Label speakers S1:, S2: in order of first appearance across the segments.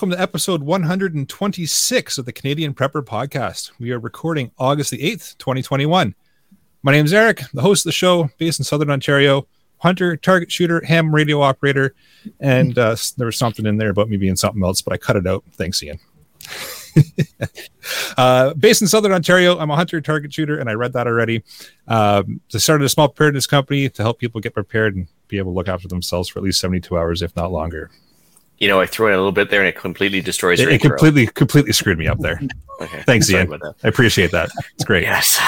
S1: welcome to episode 126 of the Canadian Prepper Podcast. We are recording August the 8th, 2021. My name is Eric, the host of the show, based in Southern Ontario, hunter, target shooter, ham radio operator, and uh, there was something in there about me being something else, but I cut it out. Thanks, Ian. uh, based in Southern Ontario, I'm a hunter, target shooter, and I read that already. Um, I started a small preparedness company to help people get prepared and be able to look after themselves for at least 72 hours, if not longer.
S2: You know, I threw in a little bit there, and it completely destroys
S1: It,
S2: your
S1: it
S2: intro.
S1: completely, completely screwed me up there.
S2: Okay.
S1: Thanks,
S2: Sorry
S1: Ian. I appreciate that. It's great.
S2: Yes,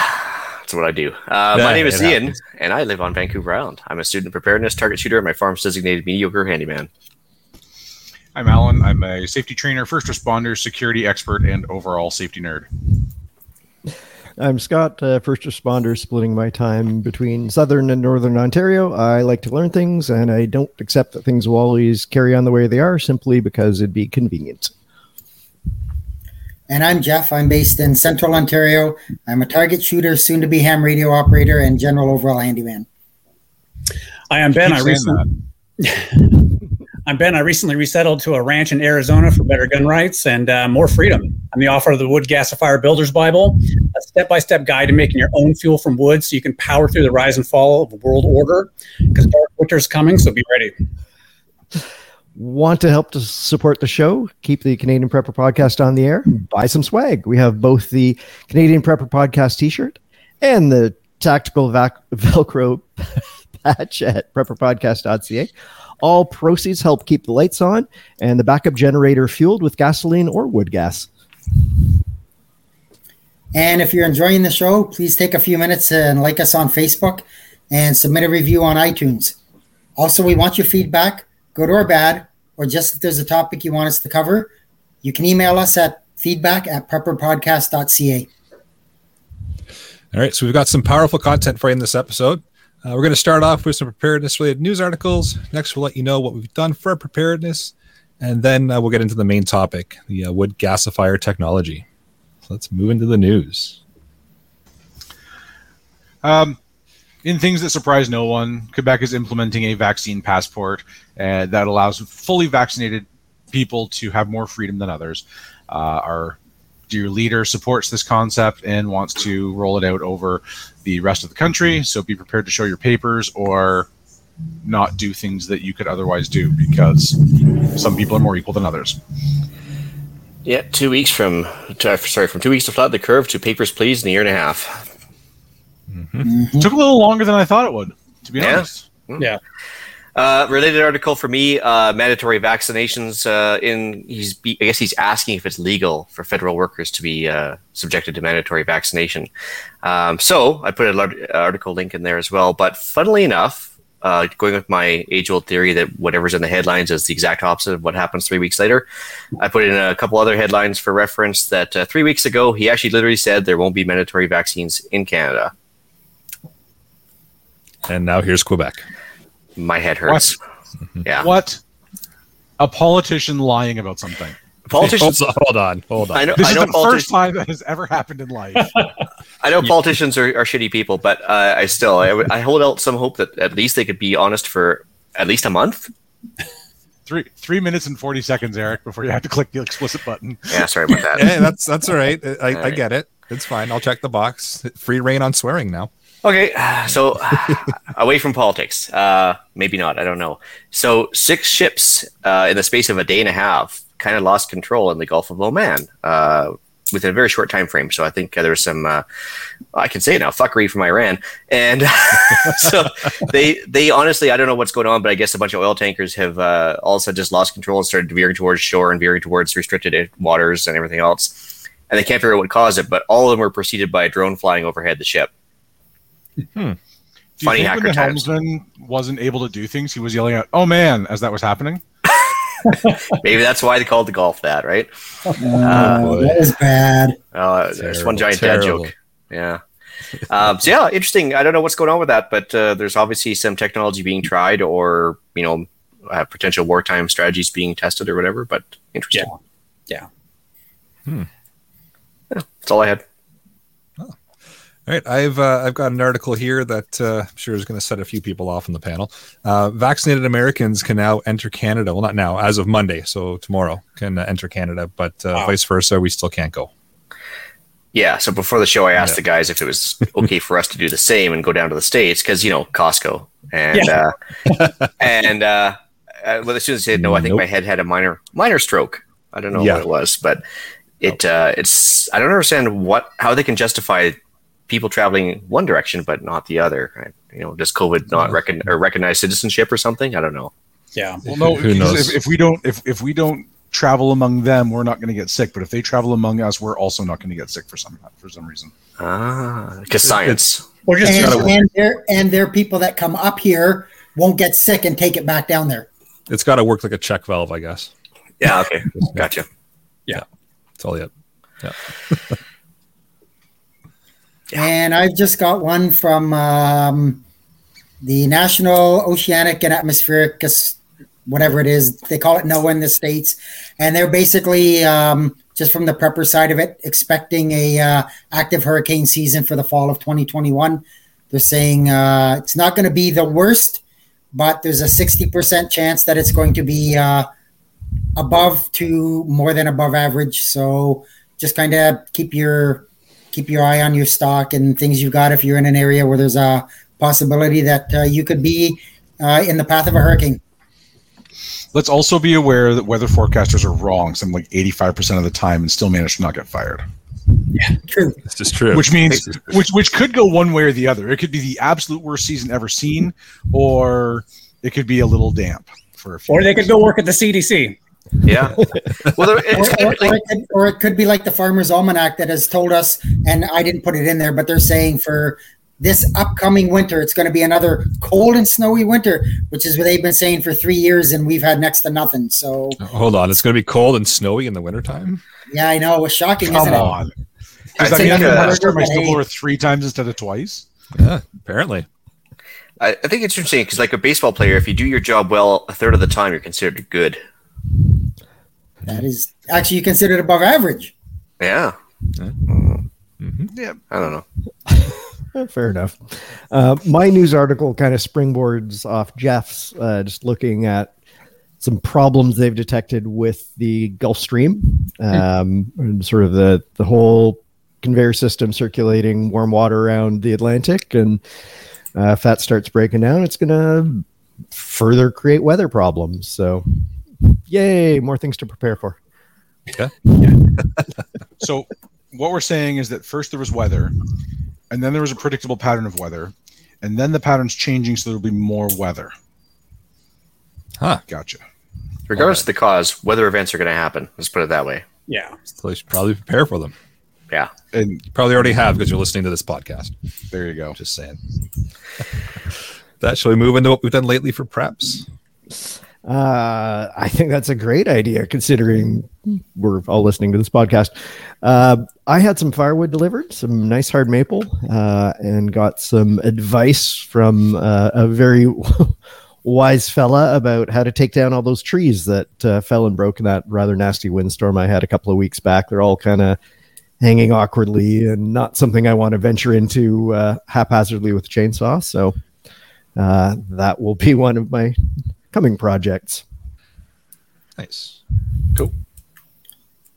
S2: that's what I do. Uh,
S1: Yeah,
S2: my name is Ian,
S1: happens.
S2: and I live on Vancouver Island. I'm a student preparedness target shooter at my farm's designated mediocre handyman.
S3: I'm Alan. I'm a safety trainer, first responder, security expert, and overall safety nerd.
S4: I'm Scott, uh, first responder, splitting my time between southern and northern Ontario. I like to learn things, and I don't accept that things will always carry on the way they are simply because it'd be convenient.
S5: And I'm Jeff. I'm based in Central Ontario. I'm a target shooter, soon to be ham radio operator, and general overall handyman.
S6: I'm Ben. I
S3: saying
S6: recently, I'm Ben. I recently resettled to a ranch in Arizona for better gun rights and uh, more freedom. I'm the author of the Wood Gasifier Builder's Bible, a step-by-step guide to making your own fuel from wood, so you can power through the rise and fall of world order. Because dark winter's coming, so be ready.
S4: Want to help to support the show? Keep the Canadian Prepper Podcast on the air? Buy some swag. We have both the Canadian Prepper Podcast t shirt and the tactical Velcro patch at prepperpodcast.ca. All proceeds help keep the lights on and the backup generator fueled with gasoline or wood gas.
S5: And if you're enjoying the show, please take a few minutes and like us on Facebook and submit a review on iTunes. Also, we want your feedback, good or bad, or just if there's a topic you want us to cover. You can email us at feedback at prepperpodcast.ca.
S1: All right, so we've got some powerful content for you in this episode. Uh, we're going to start off with some preparedness related news articles. Next, we'll let you know what we've done for preparedness, and then uh, we'll get into the main topic the uh, wood gasifier technology. So let's move into the news.
S3: Um, in things that surprise no one, Quebec is implementing a vaccine passport uh, that allows fully vaccinated people to have more freedom than others. Uh, our dear leader supports this concept and wants to roll it out over the rest of the country. Mm-hmm. So be prepared to show your papers or not do things that you could otherwise do because some people are more equal than others.
S2: Yeah, two weeks from to, sorry, from two weeks to flat the curve to papers please in a year and a half. Mm-hmm. Mm-hmm.
S3: Took a little longer than I thought it would, to be
S2: Yeah.
S3: honest.
S6: Yeah.
S2: Uh, related article for me: uh, mandatory vaccinations. Uh, in he's, I guess he's asking if it's legal for federal workers to be uh, subjected to mandatory vaccination. Um, so I put an art- article link in there as well. But funnily enough, uh, going with my age-old theory that whatever's in the headlines is the exact opposite of what happens three weeks later, I put in a couple other headlines for reference. That uh, three weeks ago he actually literally said there won't be mandatory vaccines in Canada.
S1: And now here's Quebec.
S2: My head hurts. Yeah,
S3: What? A politician lying about something.
S2: politicians.
S1: Hold, hold on, hold on.
S2: I know.
S3: This
S2: I
S3: is
S2: know
S3: the
S2: politicians.
S3: first time that has ever happened in life.
S2: I know politicians are, are shitty people, but uh, I still I, I hold out some hope that at least they could be honest for at least a month.
S3: three three minutes and forty seconds, Eric, before you have to click the explicit button.
S2: Yeah, sorry about that.
S1: yeah, that's that's all right. I, I get it. It's fine. I'll check the box. Free reign on swearing now.
S2: Okay, so away from politics. Uh, maybe not. I don't know. So six ships uh, in the space of a day and a half kind of lost control in the Gulf of Oman uh, within a very short time frame. So I think there was some. Uh, I can say it now. Fuckery from Iran, and so they they honestly I don't know what's going on, but I guess a bunch of oil tankers have uh, also just lost control and started veering towards shore and veering towards restricted waters and everything else. And they can't figure out what caused it, but all of them were preceded by a drone flying overhead the ship.
S3: Do you
S2: Funny
S3: think
S2: hacker
S3: when the
S2: times.
S3: helmsman wasn't able to do things, he was yelling out, "Oh man!" as that was happening?
S2: Maybe that's why they called the golf that, right?
S5: Uh,
S1: boy.
S5: that is bad.
S2: Uh, there's one
S1: Terrible,
S2: giant dad joke. Yeah. um, so yeah, interesting. I don't know what's going on with that, but uh, there's obviously some technology being tried, or you know, uh, potential wartime strategies being tested, or whatever. But interesting.
S6: Yeah.
S2: Yeah, that's all I had.
S1: All right, I've uh, I've got an article here that uh, I'm sure is going to set a few people off in the panel. Uh, vaccinated Americans can now enter Canada. Well, not now, as of Monday, so tomorrow can uh, enter Canada, but uh,
S6: Wow.
S1: vice versa, we still can't go.
S2: Yeah. So before the show, I asked
S1: Yeah.
S2: the guys if it was okay for us to do the same and go down to the states because you know Costco and uh, and uh, uh, well, as soon as I said no, I think
S1: Nope.
S2: my head had a minor minor stroke. I don't know
S1: Yeah.
S2: what it was, but it uh, it's I don't understand what how they can justify people traveling one direction but not the other. Right? You know, does COVID not recon- or recognize citizenship or something? I don't know.
S6: Yeah.
S3: Well, no,
S1: Who knows?
S3: If, if we don't, if, if we don't travel among them, we're not going to get sick. But if they travel among us, we're also not going to get sick for some for some reason.
S2: Ah, because science.
S6: Or just
S5: And, and there and there are people that come up here won't get sick and take it back down there.
S1: It's got to work like a check valve, I guess.
S2: Yeah. Okay. Gotcha. Yeah.
S1: That's all yet.
S5: And I've just got one from um, the National Oceanic and Atmospheric, whatever it is, they call it NOAA in the States. And they're basically, um, just from the prepper side of it, expecting a uh, active hurricane season for the fall of 2021. They're saying uh, it's not going to be the worst, but there's a 60% chance that it's going to be uh, above to more than above average. So just kind of keep your keep your eye on your stock and things you've got if you're in an area where there's a possibility that uh, you could be uh, in the path of a hurricane.
S3: Let's also be aware that weather forecasters are wrong, something like 85% of the time, and still manage to not get fired.
S5: Yeah, true.
S1: This is true.
S3: Which means, which which could go one way or the other. It could be the absolute worst season ever seen, or it could be a little damp for a few.
S6: or they could go work at the CDC.
S2: Yeah. Well, there,
S5: Or,
S2: it's
S5: or,
S2: technically
S5: or, it could, or it could be like the Farmer's Almanac that has told us, and I didn't put it in there, but they're saying for this upcoming winter, it's going to be another cold and snowy winter, which is what they've been saying for three years, and we've had next to nothing. So,
S1: Hold on, it's going to be cold and snowy in the wintertime.
S5: yeah, I know. It was shocking,
S3: Come
S5: isn't it?
S3: on.
S2: I
S3: Does that
S2: think,
S3: mean I'm
S2: uh,
S3: going to start my snowblower three times instead of twice?
S1: Yeah, apparently.
S2: I, I think it's interesting because, like a baseball player, if you do your job well a third of the time, you're considered good.
S5: That is actually you considered above average.
S2: Yeah.
S1: hmm
S3: Yeah.
S2: I don't know.
S4: Fair enough. Uh, my news article kind of springboards off Jeff's, uh, just looking at some problems they've detected with the Gulf Stream, um, and sort of the the whole conveyor system circulating warm water around the Atlantic, and uh, if that starts breaking down, it's going to further create weather problems. So, yay, more things to prepare for. Okay.
S3: So what we're saying is that first there was weather, and then there was a predictable pattern of weather, and then the pattern's changing, so there'll be more weather.
S1: Huh.
S3: Gotcha.
S2: Regardless of the cause, weather events are going to happen. Let's put it that way.
S6: Yeah.
S1: So you should probably prepare for them.
S2: Yeah.
S3: And
S1: You probably already have because you're listening to this podcast.
S3: there you go.
S1: Just saying. that shall we move into what we've done lately for preps?
S4: Uh, I think that's a great idea considering we're all listening to this podcast. Uh, I had some firewood delivered, some nice hard maple, uh, and got some advice from uh, a very wise fella about how to take down all those trees that uh, fell and broke in that rather nasty windstorm I had a couple of weeks back. They're all kind of hanging awkwardly and not something I want to venture into uh, haphazardly with a chainsaw. So uh, that will be one of my coming projects.
S1: Nice. Cool.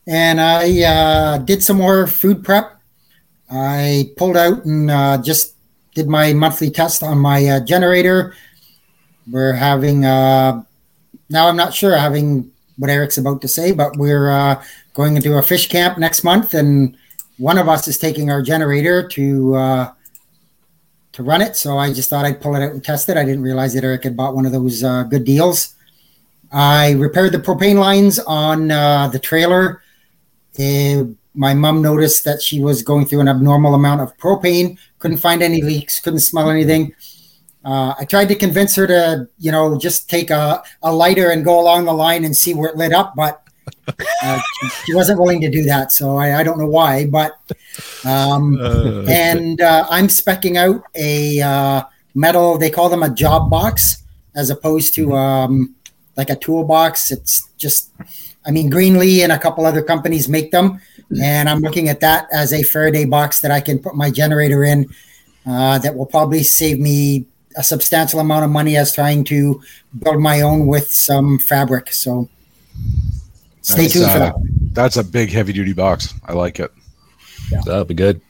S5: And I uh, did some more food prep. I pulled out and uh, just did my monthly test on my uh, generator. We're having uh, now. I'm not sure having what Eric's about to say, but we're uh, going into a fish camp next month, and one of us is taking our generator to uh, to run it. So I just thought I'd pull it out and test it. I didn't realize that Eric had bought one of those uh, good deals. I repaired the propane lines on uh, the trailer. Uh, my mom noticed that she was going through an abnormal amount of propane, couldn't find any leaks, couldn't smell anything. Uh, I tried to convince her to, you know, just take a, a lighter and go along the line and see where it lit up, but uh, she, wasn't willing to do that. So I, I don't know why, but um,
S1: Uh,
S5: and uh, I'm specking out a uh, metal. They call them a job box, as opposed to um, like a toolbox. It's just, I mean, Greenlee and a couple other companies make them, and I'm looking at that as a Faraday box that I can put my generator in. Uh, that will probably save me a substantial amount of money as trying to build my own with some fabric. So stay
S3: That's,
S5: tuned for
S3: uh,
S5: that.
S3: That's a big heavy duty box. I like it.
S1: That'll be good.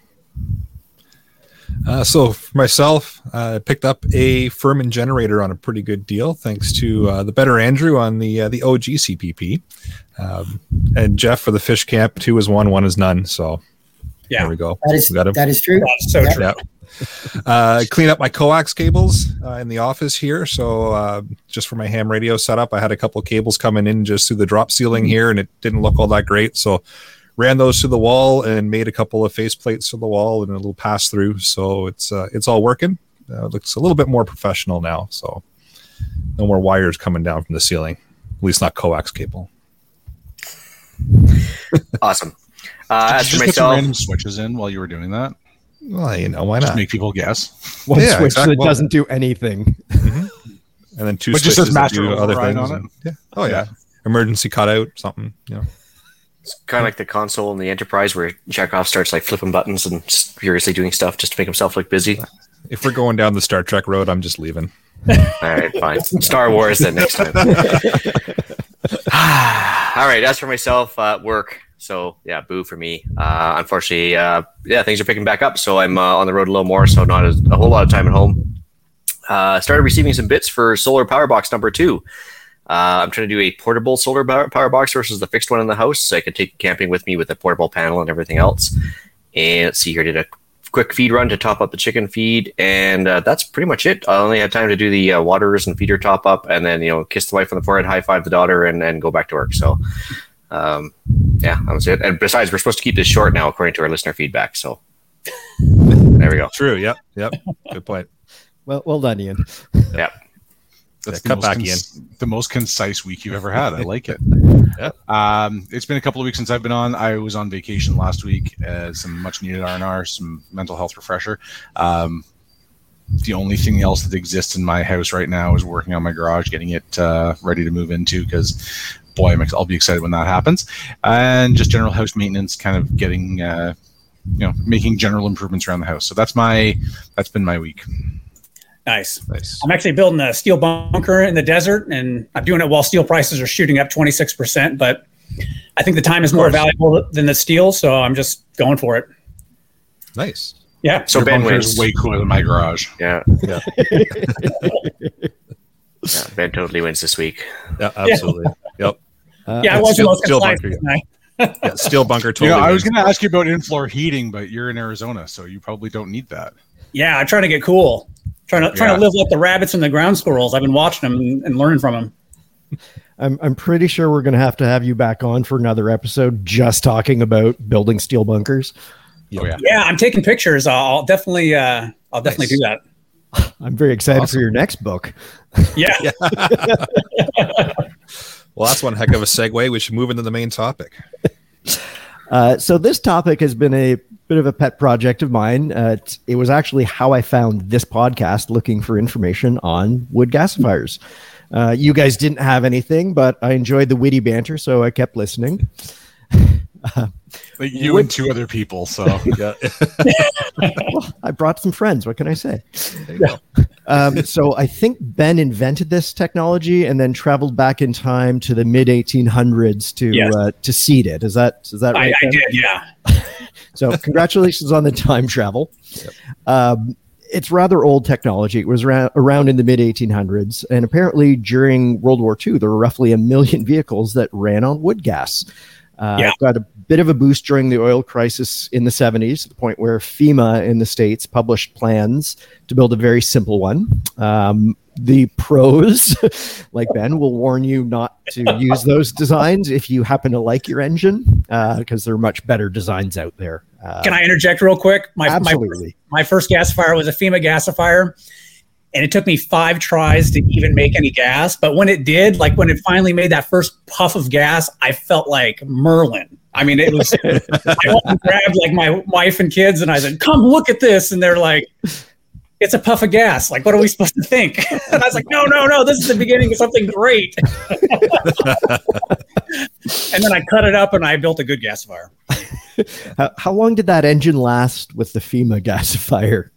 S1: Uh, so for myself, uh, I picked up a Firman generator on a pretty good deal, thanks to uh, the better Andrew on the uh, the OG CPP, um, and Jeff for the fish camp. Two is one, one is none. So
S6: Yeah.
S1: there we go.
S5: That is,
S1: we got
S5: that is true.
S6: That's so
S5: Yeah.
S6: true.
S1: Yeah. Uh, clean up my coax cables uh, in the office here. So uh, just for my ham radio setup, I had a couple of cables coming in just through the drop ceiling here, and it didn't look all that great. So ran those to the wall and made a couple of face plates to the wall and a little pass through. So it's uh, it's all working. Uh, it looks a little bit more professional now. So no more wires coming down from the ceiling. At least not coax cable.
S2: Awesome. Uh, as
S3: Did you
S2: for
S3: just put some
S2: myself,
S3: random switches in while you were doing that?
S1: Well, you know why
S3: Just
S1: not?
S3: make people guess.
S4: One
S1: Yeah,
S4: switch
S1: exactly.
S4: that doesn't do anything. Mm-hmm.
S1: and then two
S3: But just
S1: switches
S3: says
S1: that do other
S3: override
S1: things.
S3: on it?
S1: and- yeah. Oh yeah. Emergency cutout, something. You know.
S2: it's kind of like the console in the Enterprise where Chekov starts like flipping buttons and furiously doing stuff just to make himself look busy.
S1: If we're going down the Star Trek road, I'm just leaving.
S2: All right, fine. Star Wars then next time. All right. As for myself, uh, work. So yeah, boo for me. Uh, unfortunately, uh, yeah, things are picking back up. So I'm uh, on the road a little more. So not as, a whole lot of time at home. Uh, started receiving some bits for solar power box number two. Uh, I'm trying to do a portable solar power, box versus the fixed one in the house, so I can take camping with me with a portable panel and everything else. And let's see here, did a quick feed run to top up the chicken feed, and uh, that's pretty much it. I only had time to do the uh, waters and feeder top up, and then you know kiss the wife on the forehead, high five the daughter, and and go back to work. So, um, yeah, that was it. And besides, we're supposed to keep this short now, according to our listener feedback. So, there we go.
S1: True. Yep. Yep. Good point.
S4: Well, well done, Ian.
S3: That's
S1: Yeah, cut
S3: the, most
S1: back,
S3: cons- the most concise week you've ever had. I like it.
S1: Yeah.
S3: Um, it's been a couple of weeks since I've been on. I was on vacation last week. Uh, some much needed R and R, some mental health refresher. Um, the only thing else that exists in my house right now is working on my garage, getting it uh, ready to move into. Because, boy, I'm ex- I'll be excited when that happens. And just general house maintenance, kind of getting, uh, you know, making general improvements around the house. So that's my that's been my week.
S6: Nice.
S1: Nice.
S6: I'm actually building a steel bunker in the desert, and I'm doing it while steel prices are shooting up 26%. But I think the time is more valuable than the steel, so I'm just going for it.
S1: Nice.
S6: Yeah.
S2: So
S3: Your
S2: Ben
S3: bunker is way cooler than my garage.
S2: Yeah.
S1: Yeah.
S2: yeah, Ben totally wins this week.
S1: Yeah. Absolutely. Yep.
S4: Uh,
S6: yeah, I was the
S1: steel-
S6: most
S1: steel bunker.
S6: tonight.
S1: Yeah. Steel bunker. Totally.
S3: you know, I was going to ask you about in-floor heating, but you're in Arizona, so you probably don't need that.
S6: Yeah, I'm trying to get cool. Trying to trying
S3: Yeah.
S6: to live like the rabbits and the ground squirrels. I've been watching them and, and learning from them.
S4: I'm, I'm pretty sure we're going to have to have you back on for another episode just talking about building steel bunkers.
S3: Oh yeah.
S6: Yeah, I'm taking pictures. I'll definitely uh, I'll definitely
S1: Nice.
S6: do that.
S4: I'm very excited
S1: Awesome.
S4: for your next book.
S6: Yeah.
S1: Well, that's one heck of a segue. We should move into the main topic.
S4: Uh, so this topic has been a bit of a pet project of mine. Uh, it, it was actually how I found this podcast, looking for information on wood gasifiers. Uh, you guys didn't have anything, but I enjoyed the witty banter, so I kept listening.
S3: Like you
S4: Would-
S3: and two other people. So
S1: Yeah.
S4: Well, I brought some friends. What can I say?
S1: There you go.
S4: Um, so I think Ben invented this technology and then traveled back in time to the mid 1800s to
S6: Yes.
S4: uh, to seed it. Is that is that right?
S6: I
S4: Ben?
S6: did, yeah.
S4: So congratulations on the time travel. Um, it's rather old technology. It was around in the mid 1800s, and apparently during World War II, there were roughly a million vehicles that ran on wood gas. Uh,
S6: Yeah.
S4: it Got a bit of a boost during the oil crisis in the 70s, to the point where FEMA in the states published plans to build a very simple one. Um, the pros, like Ben, will warn you not to use those designs if you happen to like your engine, because there are much better designs out there. Uh,
S6: Can I interject real quick? My my
S4: absolutely.
S6: my first gasifier was a FEMA gasifier, and it took me five tries to even make any gas. But when it did, like when it finally made that first puff of gas, I felt like Merlin. I mean, it was. I went and grabbed like my wife and kids, and I said, "Come look at this," and they're like. It's a puff of gas. Like, what are we supposed to think? And I was like, no, no, no, this is the beginning of something great. and then I cut it up and I built a good gasifier.
S4: how, how long did that engine last with the FEMA gasifier?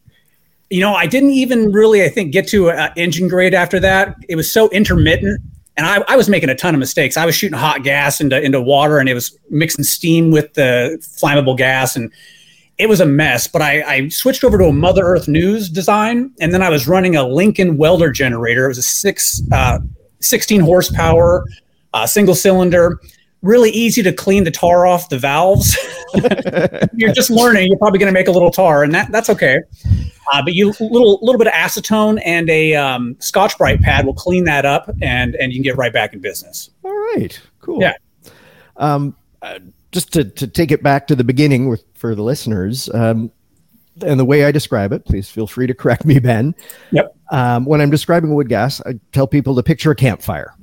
S6: You know, I didn't even really, I think, get to uh, engine grade after that. It was so intermittent, and I, I was making a ton of mistakes. I was shooting hot gas into into water, and it was mixing steam with the flammable gas, and it was a mess. But I, I switched over to a Mother Earth News design, and then I was running a Lincoln welder generator. It was a six, uh, 16 horsepower, uh, single cylinder really easy to clean the tar off the valves. you're just learning. You're probably going to make a little tar, and that that's okay. Uh, but you little little bit of acetone and a um, Scotch Brite pad will clean that up, and and you can get right back in business.
S4: All right, cool.
S6: Yeah.
S4: Um, uh, just to to take it back to the beginning with for the listeners. Um, and the way I describe it, please feel free to correct me, Ben.
S6: Yep.
S4: Um, when I'm describing wood gas, I tell people to picture a campfire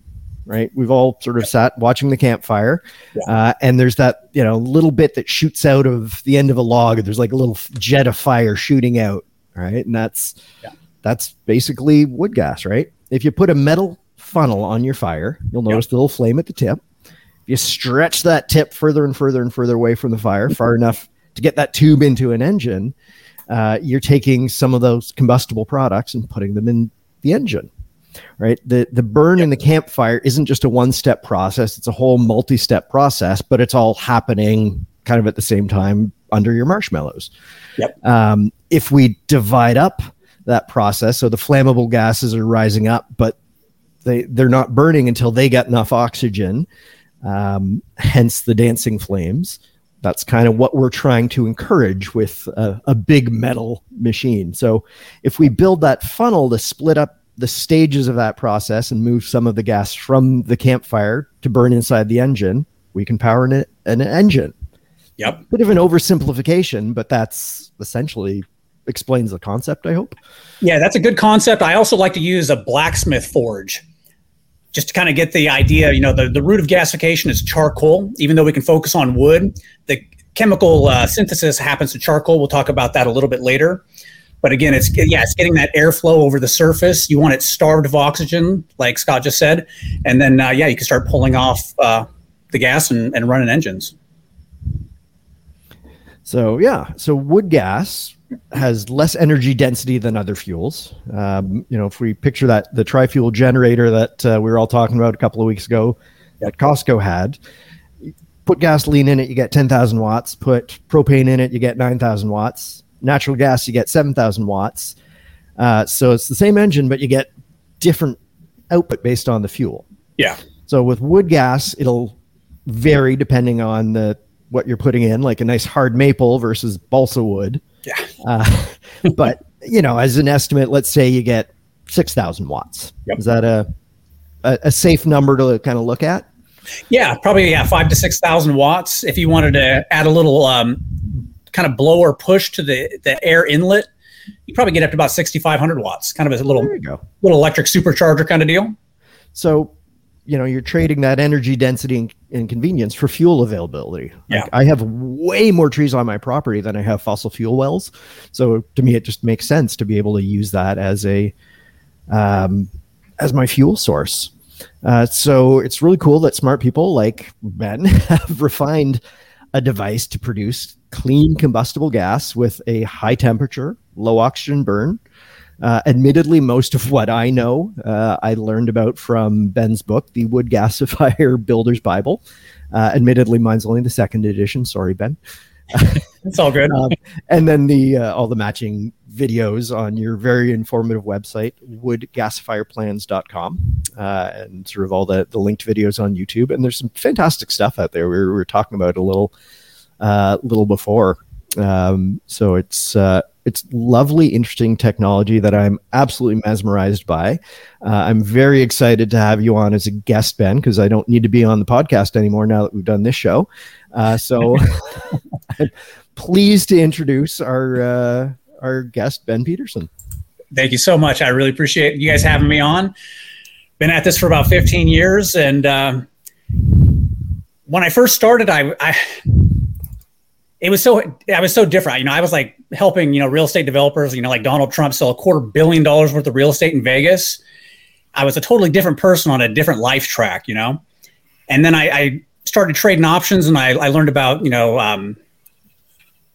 S4: right? We've all sort of sat watching the campfire, yeah. uh, and there's that you know little bit that shoots out of the end of a log. There's like a little jet of fire shooting out, right? And that's yeah. that's basically wood gas, right? If you put a metal funnel on your fire, you'll notice yeah. the little flame at the tip. If you stretch that tip further and further and further away from the fire, far enough to get that tube into an engine, uh, you're taking some of those combustible products and putting them in the engine right? The the burn in the campfire isn't just a one step process. It's a whole multi step process but it's all happening kind of at the same time under your marshmallows.
S6: Yep.
S4: Um, if we divide up that process so the flammable gases are rising up but they they're not burning until they get enough oxygen um, hence the dancing flames. That's kind of what we're trying to encourage with a, a, big metal machine. So if we build that funnel to split up the stages of that process and move some of the gas from the campfire to burn inside the engine, we can power an, an engine.
S6: Yep.
S4: Bit of an oversimplification, but that's essentially explains the concept, I hope.
S6: Yeah, that's a good concept. I also like to use a blacksmith forge just to kind of get the idea. You know, the, the root of gasification is charcoal, even though we can focus on wood. The chemical uh, synthesis happens to charcoal. We'll talk about that a little bit later. But again, it's yeah, it's getting that airflow over the surface. You want it starved of oxygen, like Scott just said, and then uh, yeah, you can start pulling off uh, the gas and, and running engines.
S4: So yeah, so wood gas has less energy density than other fuels. Um, you know, if we picture that the tri-fuel generator that uh, we were all talking about a couple of weeks ago that Costco had, put gasoline in it, you get 10,000 watts. Put propane in it, you get 9,000 watts natural gas, you get 7,000 watts. Uh, so it's the same engine, but you get different output based on the fuel.
S6: Yeah.
S4: So with wood gas, it'll vary depending on the what you're putting in, like a nice hard maple versus balsa wood.
S6: Yeah. Uh,
S4: but you know, as an estimate, let's say you get six thousand watts. Yep. Is that a, a, a safe number to kind of look at?
S6: Yeah, probably yeah, five to six thousand watts. If you wanted to add a little um, kind of blow or push to the, the air inlet, you probably get up to about 6,500 watts, kind of a little, little electric supercharger kind of deal.
S4: So, you know, you're trading that energy density and, and convenience for fuel availability.
S6: Yeah.
S4: Like, I have way more trees on my property than I have fossil fuel wells. So to me, it just makes sense to be able to use that as a, um, as my fuel source. Uh, so it's really cool that smart people like Ben have refined a device to produce clean combustible gas with a high temperature, low oxygen burn. Uh, admittedly, most of what I know, uh, I learned about from Ben's book, The Wood Gasifier Builder's Bible. Uh, admittedly, mine's only the second edition. Sorry, Ben.
S6: it's all good. um,
S4: and then the uh, all the matching videos on your very informative website, woodgasifierplans.com, uh, and sort of all the, the linked videos on YouTube. And there's some fantastic stuff out there. We were, we were talking about a little uh, little before. Um, so it's uh, it's lovely, interesting technology that I'm absolutely mesmerized by. Uh, I'm very excited to have you on as a guest, Ben, because I don't need to be on the podcast anymore now that we've done this show. Uh, so I'm pleased to introduce our uh, our guest, Ben Peterson.
S6: Thank you so much. I really appreciate you guys having me on. Been at this for about 15 years, and um, when I first started, I, I it was so I was so different. You know, I was like helping you know real estate developers. You know, like Donald Trump sell a quarter billion dollars worth of real estate in Vegas. I was a totally different person on a different life track. You know, and then I, I started trading options, and I, I learned about you know um,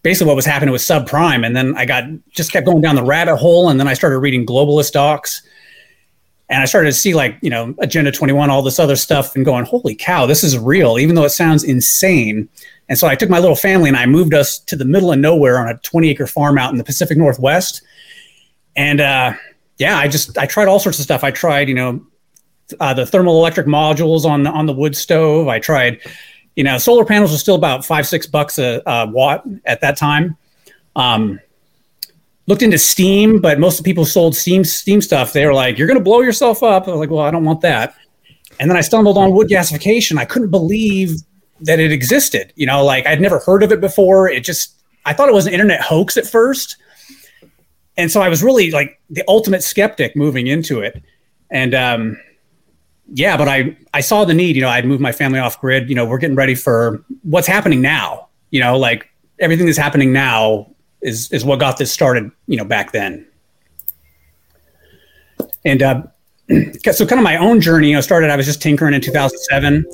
S6: basically what was happening with subprime. And then I got just kept going down the rabbit hole. And then I started reading globalist docs. And I started to see like, you know, Agenda 21, all this other stuff, and going, holy cow, this is real, even though it sounds insane. And so I took my little family and I moved us to the middle of nowhere on a 20 acre farm out in the Pacific Northwest. And uh, yeah, I just I tried all sorts of stuff. I tried, you know, uh, the thermal electric modules on the on the wood stove. I tried you know, solar panels were still about five, six bucks a, a watt at that time. Um, looked into steam, but most of the people sold steam steam stuff. They were like, "You're going to blow yourself up." I was like, "Well, I don't want that." And then I stumbled on wood gasification. I couldn't believe that it existed. You know, like I'd never heard of it before. It just I thought it was an internet hoax at first, and so I was really like the ultimate skeptic moving into it. And um, yeah, but I I saw the need. You know, I'd moved my family off grid. You know, we're getting ready for what's happening now. You know, like everything that's happening now is is what got this started. You know, back then. And uh, so, kind of my own journey. You know, started. I was just tinkering in 2007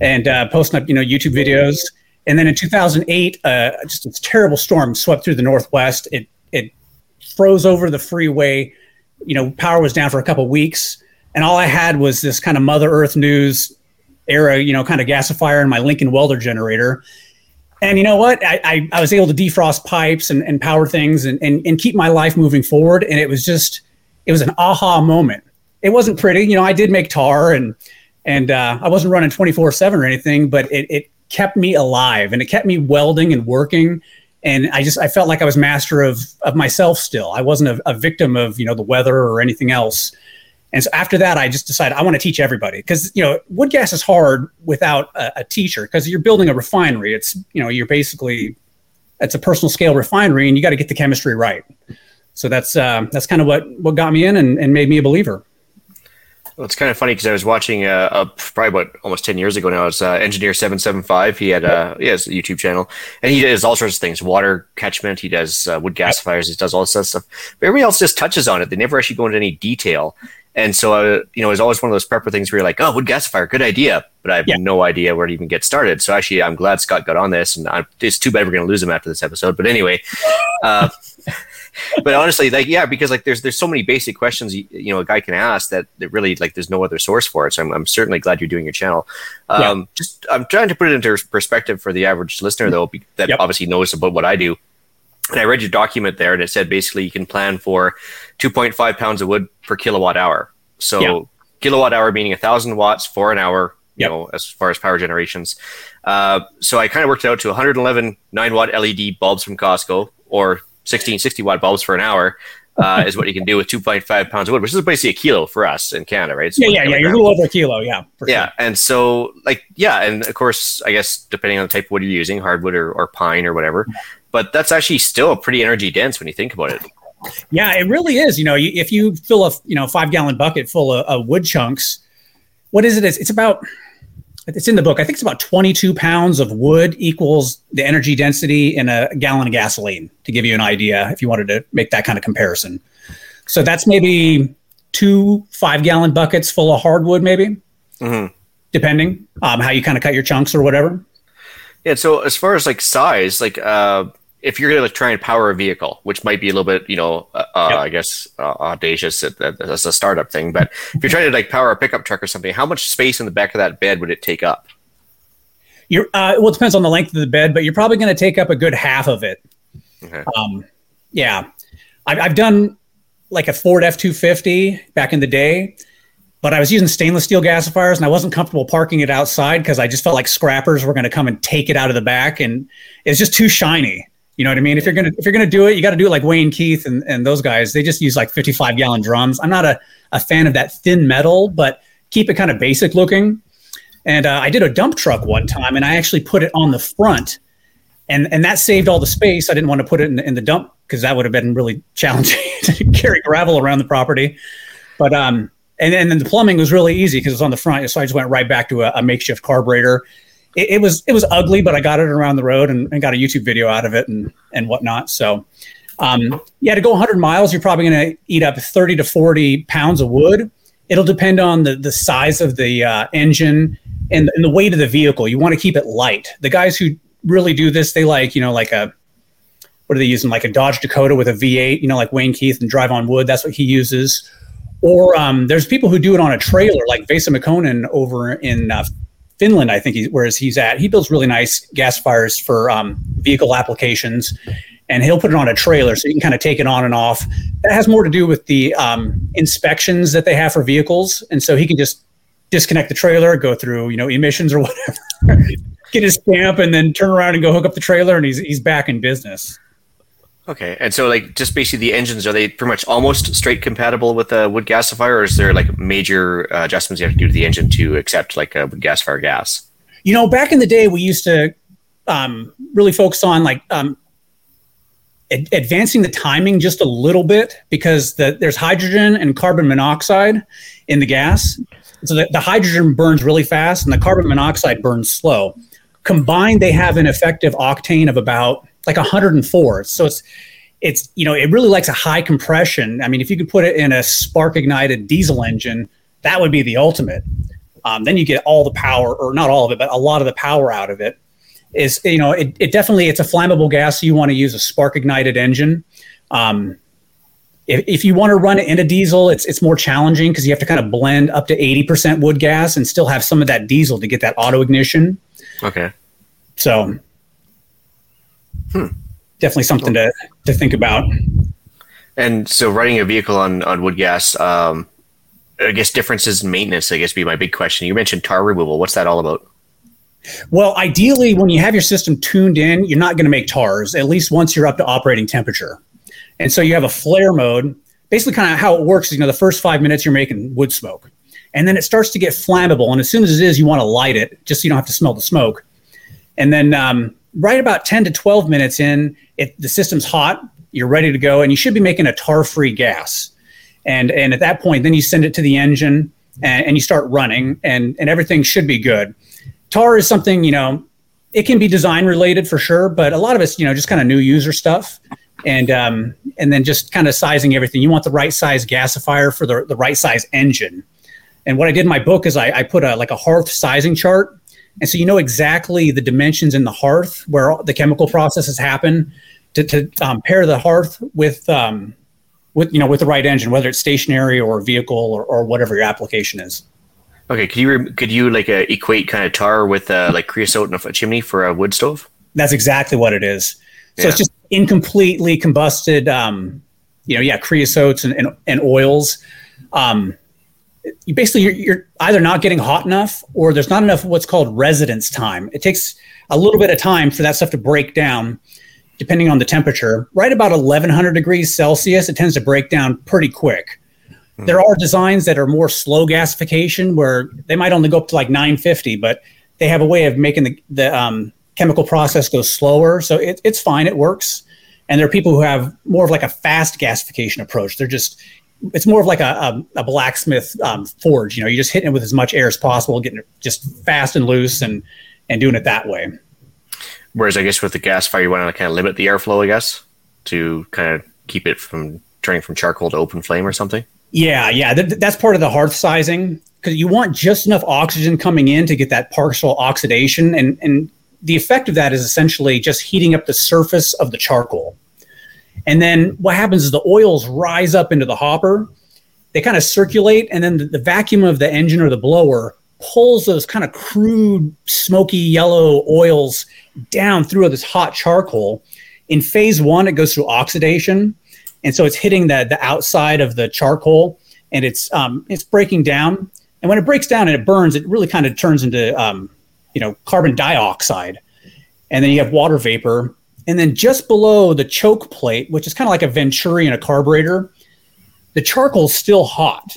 S6: and uh, posting up, you know, YouTube videos. And then in 2008, uh, just a terrible storm swept through the Northwest. It it froze over the freeway. You know, power was down for a couple weeks and all I had was this kind of Mother Earth news era, you know, kind of gasifier in my Lincoln welder generator. And you know what? I, I, I was able to defrost pipes and, and power things and, and, and keep my life moving forward. And it was just, it was an aha moment. It wasn't pretty. You know, I did make tar and, and uh, I wasn't running 24 7 or anything, but it, it kept me alive and it kept me welding and working. And I just, I felt like I was master of, of myself still. I wasn't a, a victim of, you know, the weather or anything else. And so after that, I just decided I want to teach everybody because you know wood gas is hard without a, a teacher because you're building a refinery. It's you know you're basically it's a personal scale refinery and you got to get the chemistry right. So that's uh, that's kind of what what got me in and, and made me a believer.
S2: Well, it's kind of funny because I was watching uh, uh, probably about almost ten years ago now. It's uh, Engineer Seven Seven Five. He had uh, he has a YouTube channel, and he does all sorts of things: water catchment. He does uh, wood gasifiers. He does all this stuff. But everybody else just touches on it. They never actually go into any detail. And so, uh, you know, it was always one of those prepper things where you're like, oh, wood gasifier, good idea. But I have yeah. no idea where to even get started. So actually, I'm glad Scott got on this. And I'm, it's too bad we're going to lose him after this episode. But anyway, uh, but honestly, like, yeah, because like there's there's so many basic questions, you, you, know, a guy can ask that, that really like there's no other source for it. So I'm, I'm certainly glad you're doing your channel. Um, yeah. Just I'm trying to put it into perspective for the average listener, though, that yep. obviously knows about what I do. And I read your document there, and it said basically you can plan for 2.5 pounds of wood per kilowatt hour. So yeah. kilowatt hour meaning a thousand watts for an hour. You yep. know, as far as power generations. Uh, so I kind of worked it out to 111 nine watt LED bulbs from Costco, or 16 60 watt bulbs for an hour. Uh, is what you can do with 2.5 pounds of wood, which is basically a kilo for us in Canada, right?
S6: So yeah, yeah, yeah. You're a little over a kilo, yeah.
S2: yeah, sure. and so like yeah, and of course, I guess depending on the type of wood you're using, hardwood or, or pine or whatever, but that's actually still pretty energy dense when you think about it.
S6: Yeah, it really is. You know, if you fill a you know five gallon bucket full of, of wood chunks, what is it? It's, it's about it's in the book. I think it's about 22 pounds of wood equals the energy density in a gallon of gasoline. To give you an idea, if you wanted to make that kind of comparison, so that's maybe two five gallon buckets full of hardwood, maybe, mm-hmm. depending um, how you kind of cut your chunks or whatever.
S2: Yeah. So as far as like size, like uh, if you're going to try and power a vehicle, which might be a little bit, you know, uh, uh yep. I guess uh, audacious as a startup thing, but if you're trying to like power a pickup truck or something, how much space in the back of that bed would it take up?
S6: You're uh, well, it depends on the length of the bed, but you're probably going to take up a good half of it. Okay. Um, yeah, I've, I've done like a Ford F two fifty back in the day, but I was using stainless steel gasifiers and I wasn't comfortable parking it outside because I just felt like scrappers were going to come and take it out of the back, and it's just too shiny. You know what I mean? If you're gonna if you're gonna do it, you got to do it like Wayne Keith and, and those guys. They just use like 55 gallon drums. I'm not a, a fan of that thin metal, but keep it kind of basic looking. And uh, I did a dump truck one time, and I actually put it on the front, and and that saved all the space. I didn't want to put it in, in the dump because that would have been really challenging to carry gravel around the property. But um, and, and then the plumbing was really easy because it was on the front, so I just went right back to a, a makeshift carburetor it, it, was it was ugly, but I got it around the road and, and got a YouTube video out of it and and whatnot. So, um, yeah, to go 100 miles, you're probably going to eat up 30 to 40 pounds of wood. It'll depend on the the size of the uh, engine and, and the weight of the vehicle. You want to keep it light. The guys who really do this, they like you know like a what are they using? Like a Dodge Dakota with a V8, you know, like Wayne Keith and Drive on Wood. That's what he uses. Or um, there's people who do it on a trailer, like Vesa Mikkonen over in uh, Finland, I think, he, whereas he's at. He builds really nice gasifiers for um, vehicle applications, and he'll put it on a trailer so you can kind of take it on and off. That has more to do with the um, inspections that they have for vehicles, and so he can just disconnect the trailer, go through you know emissions or whatever, get his stamp, and then turn around and go hook up the trailer, and he's he's back in business.
S2: Okay, and so like just basically the engines are they pretty much almost straight compatible with a wood gasifier, or is there like major uh, adjustments you have to do to the engine to accept like a wood gasifier gas?
S6: You know, back in the day, we used to um, really focus on like um, ad- advancing the timing just a little bit because the, there's hydrogen and carbon monoxide in the gas. So the, the hydrogen burns really fast and the carbon monoxide burns slow. Combined, they have an effective octane of about like 104. So it's it's you know it really likes a high compression. I mean, if you could put it in a spark ignited diesel engine, that would be the ultimate. Um, then you get all the power, or not all of it, but a lot of the power out of it. Is you know it, it definitely it's a flammable gas. So you want to use a spark ignited engine. Um, if, if you want to run it in a diesel, it's it's more challenging because you have to kind of blend up to 80% wood gas and still have some of that diesel to get that auto ignition.
S2: Okay.
S6: So
S2: Hmm.
S6: definitely something to, to think about.
S2: And so running a vehicle on, on wood gas, um, I guess differences in maintenance, I guess, be my big question. You mentioned tar removal. What's that all about?
S6: Well, ideally, when you have your system tuned in, you're not going to make tars, at least once you're up to operating temperature. And so you have a flare mode. Basically, kind of how it works is, you know, the first five minutes you're making wood smoke. And then it starts to get flammable. And as soon as it is, you want to light it just so you don't have to smell the smoke. And then um, right about 10 to 12 minutes in, it, the system's hot, you're ready to go, and you should be making a tar free gas. And, and at that point, then you send it to the engine and, and you start running, and, and everything should be good. Tar is something, you know, it can be design related for sure, but a lot of it's, you know, just kind of new user stuff. And um, and then just kind of sizing everything. You want the right size gasifier for the, the right size engine. And what I did in my book is I, I put a like a hearth sizing chart and so you know exactly the dimensions in the hearth where the chemical processes happen to, to um, pair the hearth with um, with you know with the right engine, whether it's stationary or vehicle or, or whatever your application is.
S2: Okay, could you could you like uh, equate kind of tar with uh, like creosote in a chimney for a wood stove?
S6: That's exactly what it is. So yeah. it's just incompletely combusted, um, you know, yeah, creosotes and, and, and oils. Um, you basically you're, you're, either not getting hot enough or there's not enough what's called residence time. It takes a little bit of time for that stuff to break down, depending on the temperature. Right about 1100 degrees Celsius, it tends to break down pretty quick. Hmm. There are designs that are more slow gasification where they might only go up to like 950, but they have a way of making the, the um, chemical process go slower. So it, it's fine, it works. And there are people who have more of like a fast gasification approach. They're just it's more of like a, a, a blacksmith um, forge. You know, you're just hitting it with as much air as possible, getting it just fast and loose, and and doing it that way.
S2: Whereas I guess with the gasifier, you want to kind of limit the airflow, I guess, to kind of keep it from turning from charcoal to open flame or something.
S6: Yeah, yeah, th- that's part of the hearth sizing because you want just enough oxygen coming in to get that partial oxidation, and and the effect of that is essentially just heating up the surface of the charcoal. And then what happens is the oils rise up into the hopper. They kind of circulate, and then the, vacuum of the engine or the blower pulls those kind of crude, smoky yellow oils down through this hot charcoal. In phase one, it goes through oxidation, and so it's hitting the the outside of the charcoal, and it's um, it's breaking down. And when it breaks down and it burns, it really kind of turns into um, you know carbon dioxide, and then you have water vapor, and then just below the choke plate, which is kind of like a venturi in a carburetor, the charcoal is still hot,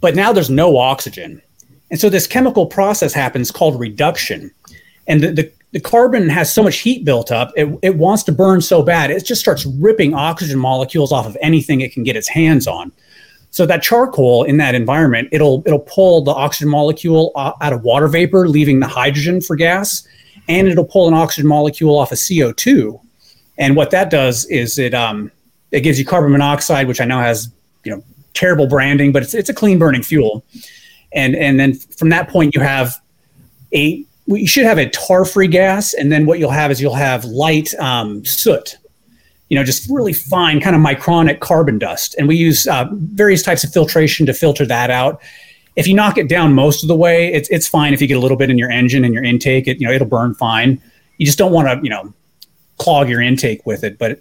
S6: but now there's no oxygen. And so this chemical process happens called reduction. And the, the, the carbon has so much heat built up, it, it wants to burn so bad, it just starts ripping oxygen molecules off of anything it can get its hands on. So that charcoal in that environment, it'll it'll pull the oxygen molecule uh, out of water vapor, leaving the hydrogen for gas, and it'll pull an oxygen molecule off of CO2. And what that does is it um, it gives you carbon monoxide, which I know has you know terrible branding, but it's it's a clean burning fuel. And and then from that point you have a you should have a tar free gas, and then what you'll have is you'll have light um, soot. you know, just really fine, kind of micronic carbon dust. And we use uh, various types of filtration to filter that out. If you knock it down most of the way, it's, it's fine. If you get a little bit in your engine and your intake, it, you know, it'll burn fine. You just don't want to, you know, clog your intake with it. But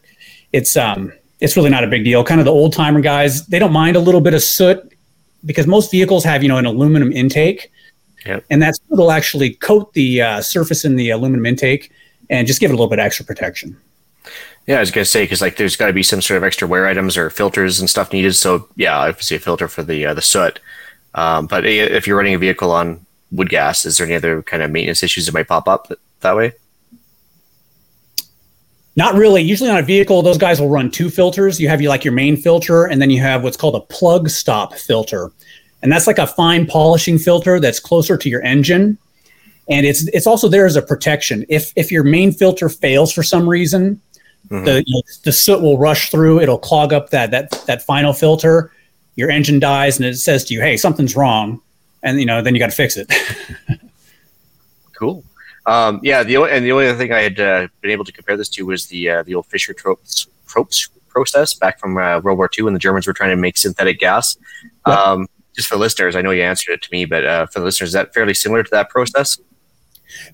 S6: it's, um, it's really not a big deal. Kind of the old timer guys, they don't mind a little bit of soot because most vehicles have, you know, an aluminum intake.
S2: Yep.
S6: And that soot will actually coat the uh, surface in the aluminum intake and just give it a little bit extra protection.
S2: Yeah, I was gonna say because like there's got to be some sort of extra wear items or filters and stuff needed. So yeah, obviously a filter for the uh, the soot. Um, but if you're running a vehicle on wood gas, is there any other kind of maintenance issues that might pop up that, that way?
S6: Not really. Usually on a vehicle, those guys will run two filters. You have your like your main filter, and then you have what's called a plug stop filter, and that's like a fine polishing filter that's closer to your engine, and it's it's also there as a protection. If if your main filter fails for some reason, mm-hmm. the you know, the soot will rush through. It'll clog up that that that final filter. Your engine dies, and it says to you, "Hey, something's wrong," and you know then you got to fix it.
S2: cool. Um, yeah, the only, and the only other thing I had uh, been able to compare this to was the uh, the old Fischer Tropsch, Tropsch process back from uh, World War II when the Germans were trying to make synthetic gas. Um, just for listeners, I know you answered it to me, but uh, for the listeners, is that fairly similar to that process?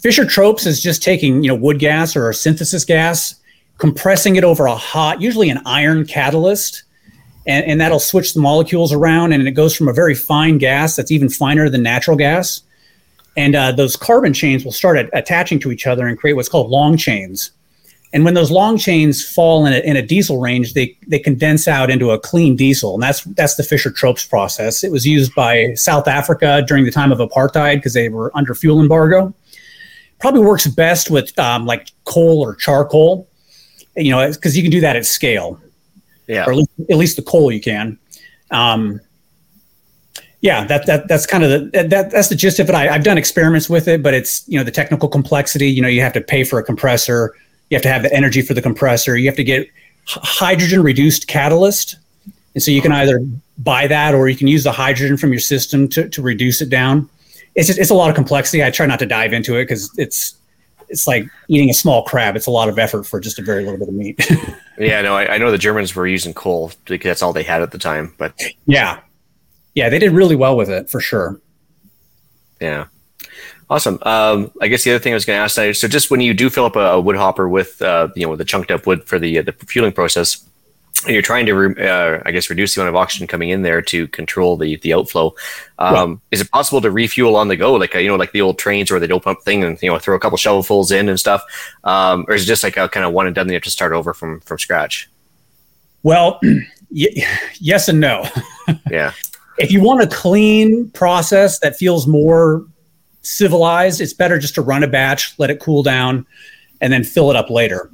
S6: Fischer Tropsch is just taking you know wood gas or synthesis gas, compressing it over a hot, usually an iron catalyst, and, and that'll switch the molecules around, and it goes from a very fine gas that's even finer than natural gas and uh, those carbon chains will start at, attaching to each other and create what's called long chains. And when those long chains fall in a, in a diesel range, they, they condense out into a clean diesel. And that's, that's the Fischer Tropsch process. It was used by South Africa during the time of apartheid because they were under fuel embargo. Probably works best with um, like coal or charcoal, you know, because you can do that at scale.
S2: Yeah.
S6: Or at least, at least the coal you can. Um, yeah, that, that that's kind of the that that's the gist of it. I, have done experiments with it, but it's you know the technical complexity. You know, you have to pay for a compressor, you have to have the energy for the compressor, you have to get hydrogen reduced catalyst, and so you can either buy that or you can use the hydrogen from your system to to reduce it down. It's just, it's a lot of complexity. I try not to dive into it because it's it's like eating a small crab. It's a lot of effort for just a very little bit of meat.
S2: yeah, no, I, I know the Germans were using coal because that's all they had at the time. But
S6: yeah, yeah, they did really well with it for sure.
S2: Yeah. Awesome. Um, I guess the other thing I was going to ask, so just when you do fill up a, a wood hopper with, uh, you know, the chunked up wood for the uh, the fueling process, you're trying to, re- uh, I guess, reduce the amount of oxygen coming in there to control the the outflow. Um, Is it possible to refuel on the go, like uh, you know, like the old trains where they don't pump thing and you know throw a couple shovelfuls in and stuff, um, or is it just like a kind of one and done? You have to start over from from scratch.
S6: Well, y- yes and no.
S2: yeah
S6: if you want a clean process that feels more civilized, it's better just to run a batch, let it cool down, and then fill it up later.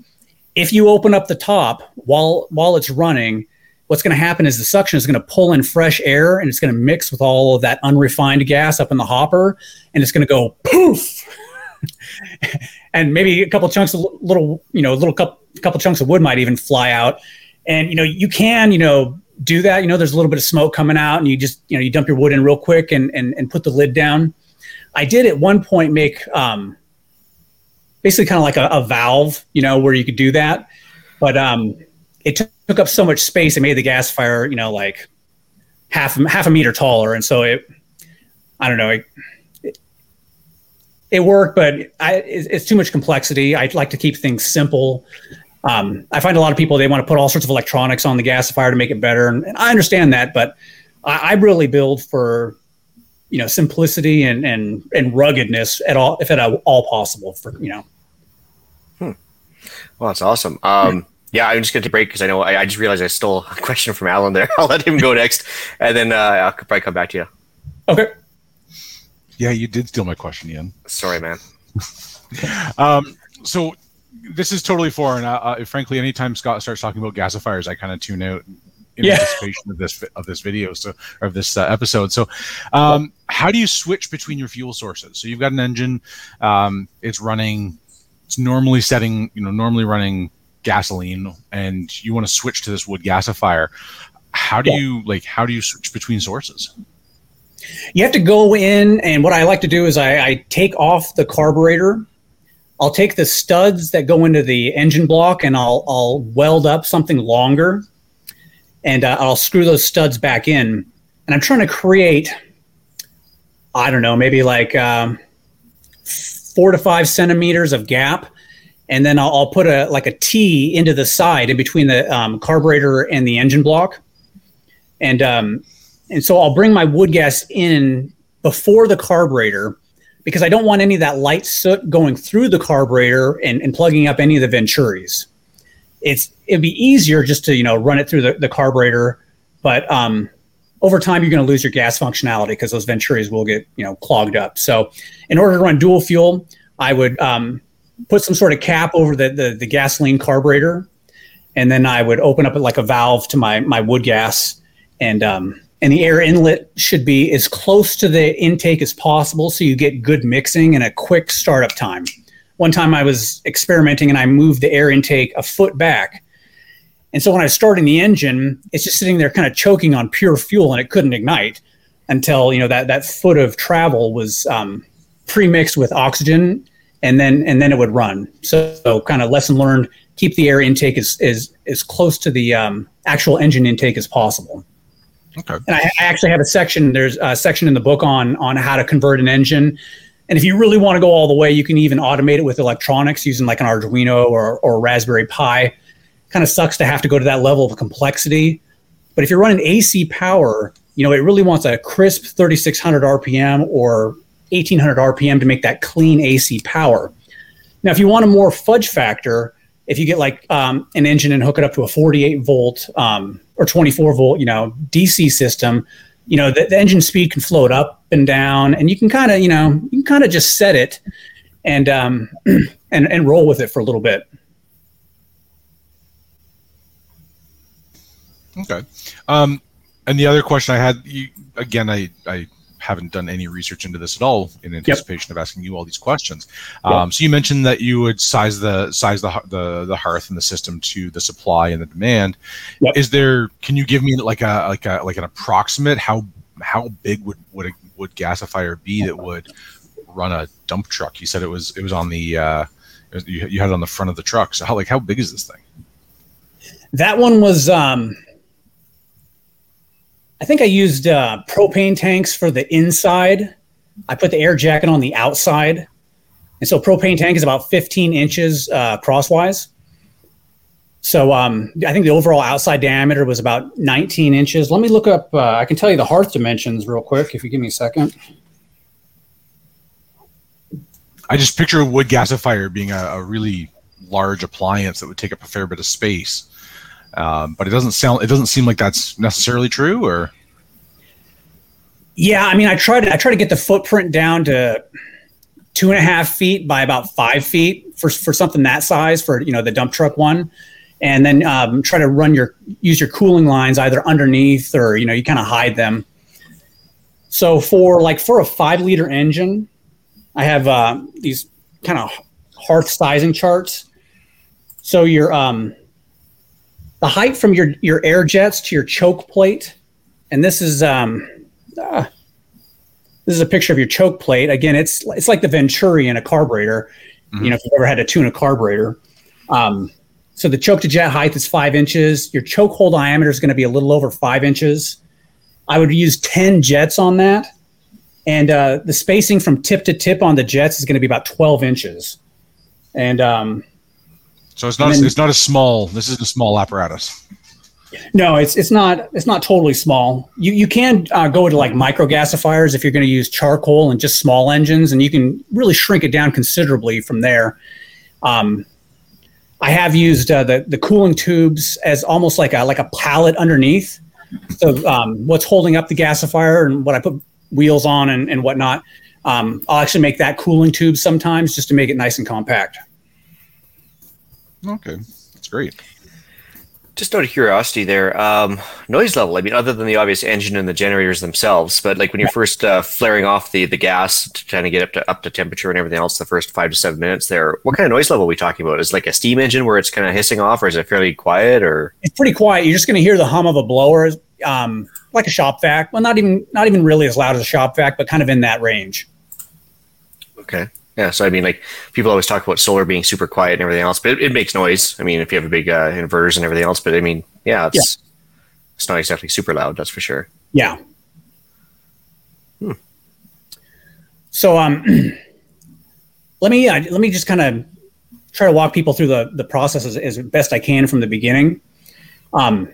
S6: If you open up the top while while it's running, what's going to happen is the suction is going to pull in fresh air and it's going to mix with all of that unrefined gas up in the hopper, and it's going to go poof. and maybe a couple chunks of little, you know, little couple, couple chunks of wood might even fly out. And you know, you can, you know, do that. You know, there's a little bit of smoke coming out, and you just you know you dump your wood in real quick and and, and put the lid down. I did at one point make um, basically kind of like a, a, valve, you know, where you could do that, but um, it took, took up so much space. It made the gasifier, you know, like half half a meter taller, and so it, I don't know, it, it, worked, but I, it, it's too much complexity. I'd like to keep things simple. Um, I find a lot of people they want to put all sorts of electronics on the gasifier to make it better, and, and I understand that, but I, I, really build for you know simplicity and and and ruggedness at all, if at all possible. For you know.
S2: Hmm. Well, that's awesome. Um, yeah, I'm just going to break because I know I, I, just realized I stole a question from Alan there. I'll let him go next, and then uh, I'll probably come back to you.
S6: Okay.
S3: Yeah, you did steal my question, Ian.
S2: Sorry, man.
S3: um, so this is totally foreign. Uh, uh, frankly, anytime Scott starts talking about gasifiers, I kind of tune out in yeah. anticipation of this of this video, so of this uh, episode. So, um, how do you switch between your fuel sources? So you've got an engine, um, it's running, it's normally setting, you know, normally running gasoline, and you want to switch to this wood gasifier. How do yeah. you like? How do you switch between sources?
S6: You have to go in, and what I like to do is I, I take off the carburetor I'll take the studs that go into the engine block and I'll I'll weld up something longer, and uh, I'll screw those studs back in. And I'm trying to create, I don't know, maybe like um, four to five centimeters of gap, and then I'll, I'll, put a like a T into the side in between the um, carburetor and the engine block, and um, and so I'll bring my wood gas in before the carburetor because I don't want any of that light soot going through the carburetor and, and plugging up any of the venturis. It's it'd be easier just to you know run it through the, the carburetor, but um, over time you're going to lose your gas functionality because those venturis will get you know clogged up. So in order to run dual fuel, I would um, put some sort of cap over the, the, the gasoline carburetor, and then I would open up like a valve to my my wood gas and um, and the air inlet should be as close to the intake as possible so you get good mixing and a quick startup time. One time I was experimenting and I moved the air intake a foot back. And so when I was starting the engine, it's just sitting there kind of choking on pure fuel and it couldn't ignite until, you know, that, that foot of travel was um, pre-mixed with oxygen and then and then it would run. So, so kind of lesson learned, keep the air intake as, as, as close to the um, actual engine intake as possible. Okay. And I, I, actually have a section. There's a section in the book on on how to convert an engine. And if you really want to go all the way, you can even automate it with electronics using like an Arduino or or Raspberry Pi. Kind of sucks to have to go to that level of complexity. But if you're running AC power, you know it really wants a crisp 3600 RPM or 1800 RPM to make that clean AC power. Now, if you want a more fudge factor, if you get like um, an engine and hook it up to a 48 volt um, or 24 volt, you know, DC system, you know, the, the engine speed can float up and down, and you can kind of, you know, you can kind of just set it and um, and and roll with it for a little bit.
S3: Okay. Um, and the other question I had, you, again, I I haven't done any research into this at all in anticipation yep. of asking you all these questions. Yep. Um, so you mentioned that you would size the size the, the the hearth and the system to the supply and the demand. Yep. Is there? Can you give me like a like a like an approximate how how big would would a would gasifier be that would run a dump truck? You said it was it was on the uh, was, you, you had it on the front of the truck. So how like how big is this thing?
S6: That one was um I think I used uh, propane tanks for the inside. I put the air jacket on the outside. And so propane tank is about 15 inches uh, crosswise. So um, I think the overall outside diameter was about 19 inches. Let me look up, uh, I can tell you the hearth dimensions real quick if you give me a second.
S3: I just picture a wood gasifier being a, a really large appliance that would take up a fair bit of space. Um, but it doesn't sound. It doesn't seem like that's necessarily true, or.
S6: Yeah, I mean, I try to I try to get the footprint down to two and a half feet by about five feet for for something that size for you know the dump truck one, and then um, try to run your use your cooling lines either underneath or you know you kind of hide them. So for like for a five liter engine, I have uh, these kind of hearth sizing charts. So your um, the height from your your air jets to your choke plate, and this is um, uh, this is a picture of your choke plate. Again, it's it's like the Venturi in a carburetor. Mm-hmm. You know, if you've ever had to tune a carburetor. Um, so the choke to jet height is five inches. Your choke hole diameter is going to be a little over five inches. I would use ten jets on that, and uh, the spacing from tip to tip on the jets is going to be about twelve inches. And um,
S3: so it's not then, it's not a small. This is a small apparatus.
S6: No, it's it's not it's not totally small. You you can uh, go to like micro gasifiers if you're going to use charcoal and just small engines, and you can really shrink it down considerably from there. Um, I have used uh, the the cooling tubes as almost like a like a pallet underneath. So um, what's holding up the gasifier and what I put wheels on and, and whatnot, um, I'll actually make that cooling tube sometimes just to make it nice and compact.
S3: Okay, that's great.
S2: Just out of curiosity, there um, noise level. I mean, other than the obvious engine and the generators themselves, but like when you're first uh, flaring off the the gas to trying to get up to up to temperature and everything else, the first five to seven minutes there, what kind of noise level are we talking about? Is like a steam engine where it's kind of hissing off, or is it fairly quiet? Or
S6: it's pretty quiet. You're just going to hear the hum of a blower, um, like a shop vac. Well, not even not even really as loud as a shop vac, but kind of in that range.
S2: Okay. Yeah, so I mean, like people always talk about solar being super quiet and everything else, but it, it makes noise. I mean, if you have a big uh, inverters and everything else, but I mean, yeah, it's yeah. it's not exactly super loud. That's for sure.
S6: Yeah. Hmm. So um, let me uh, let me just kind of try to walk people through the the process as, as best I can from the beginning. Um,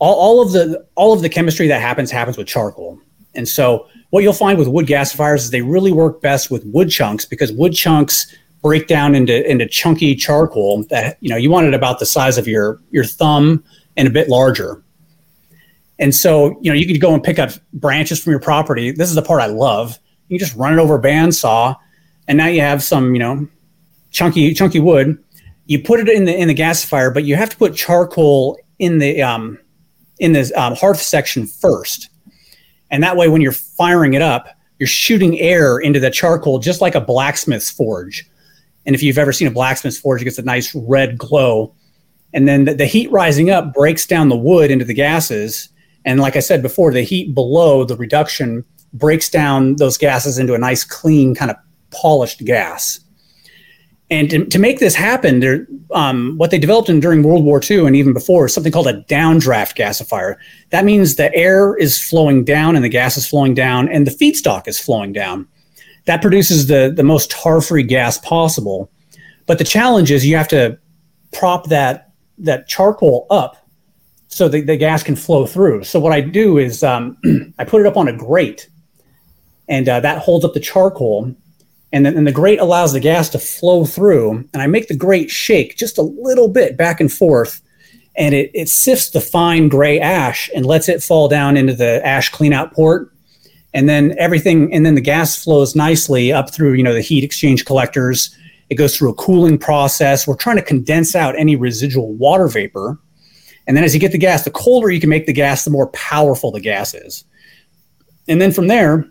S6: all, all of the all of the chemistry that happens happens with charcoal, and so what you'll find with wood gasifiers is they really work best with wood chunks because wood chunks break down into into chunky charcoal that you know you want it about the size of your your thumb and a bit larger. And so, you know, you could go and pick up branches from your property. This is the part I love. You just run it over a bandsaw, and now you have some, you know, chunky chunky wood. You put it in the in the gasifier, but you have to put charcoal in the um, in the um, hearth section first. And that way, when you're firing it up, you're shooting air into the charcoal just like a blacksmith's forge. And if you've ever seen a blacksmith's forge, it gets a nice red glow. And then the, the heat rising up breaks down the wood into the gases. And like I said before, the heat below the reduction breaks down those gases into a nice, clean, kind of polished gas. And to, to make this happen, um, what they developed in, during World War II and even before is something called a downdraft gasifier. That means the air is flowing down and the gas is flowing down and the feedstock is flowing down. That produces the, the most tar free gas possible. But the challenge is you have to prop that, that charcoal up so the, the gas can flow through. So what I do is um, I put it up on a grate and uh, that holds up the charcoal and then and the grate allows the gas to flow through and i make the grate shake just a little bit back and forth and it, it sifts the fine gray ash and lets it fall down into the ash cleanout port. And then everything and then the gas flows nicely up through you know the heat exchange collectors. It goes through a cooling process. We're trying to condense out any residual water vapor. And then as you get the gas the colder you can make the gas the more powerful the gas is. And then from there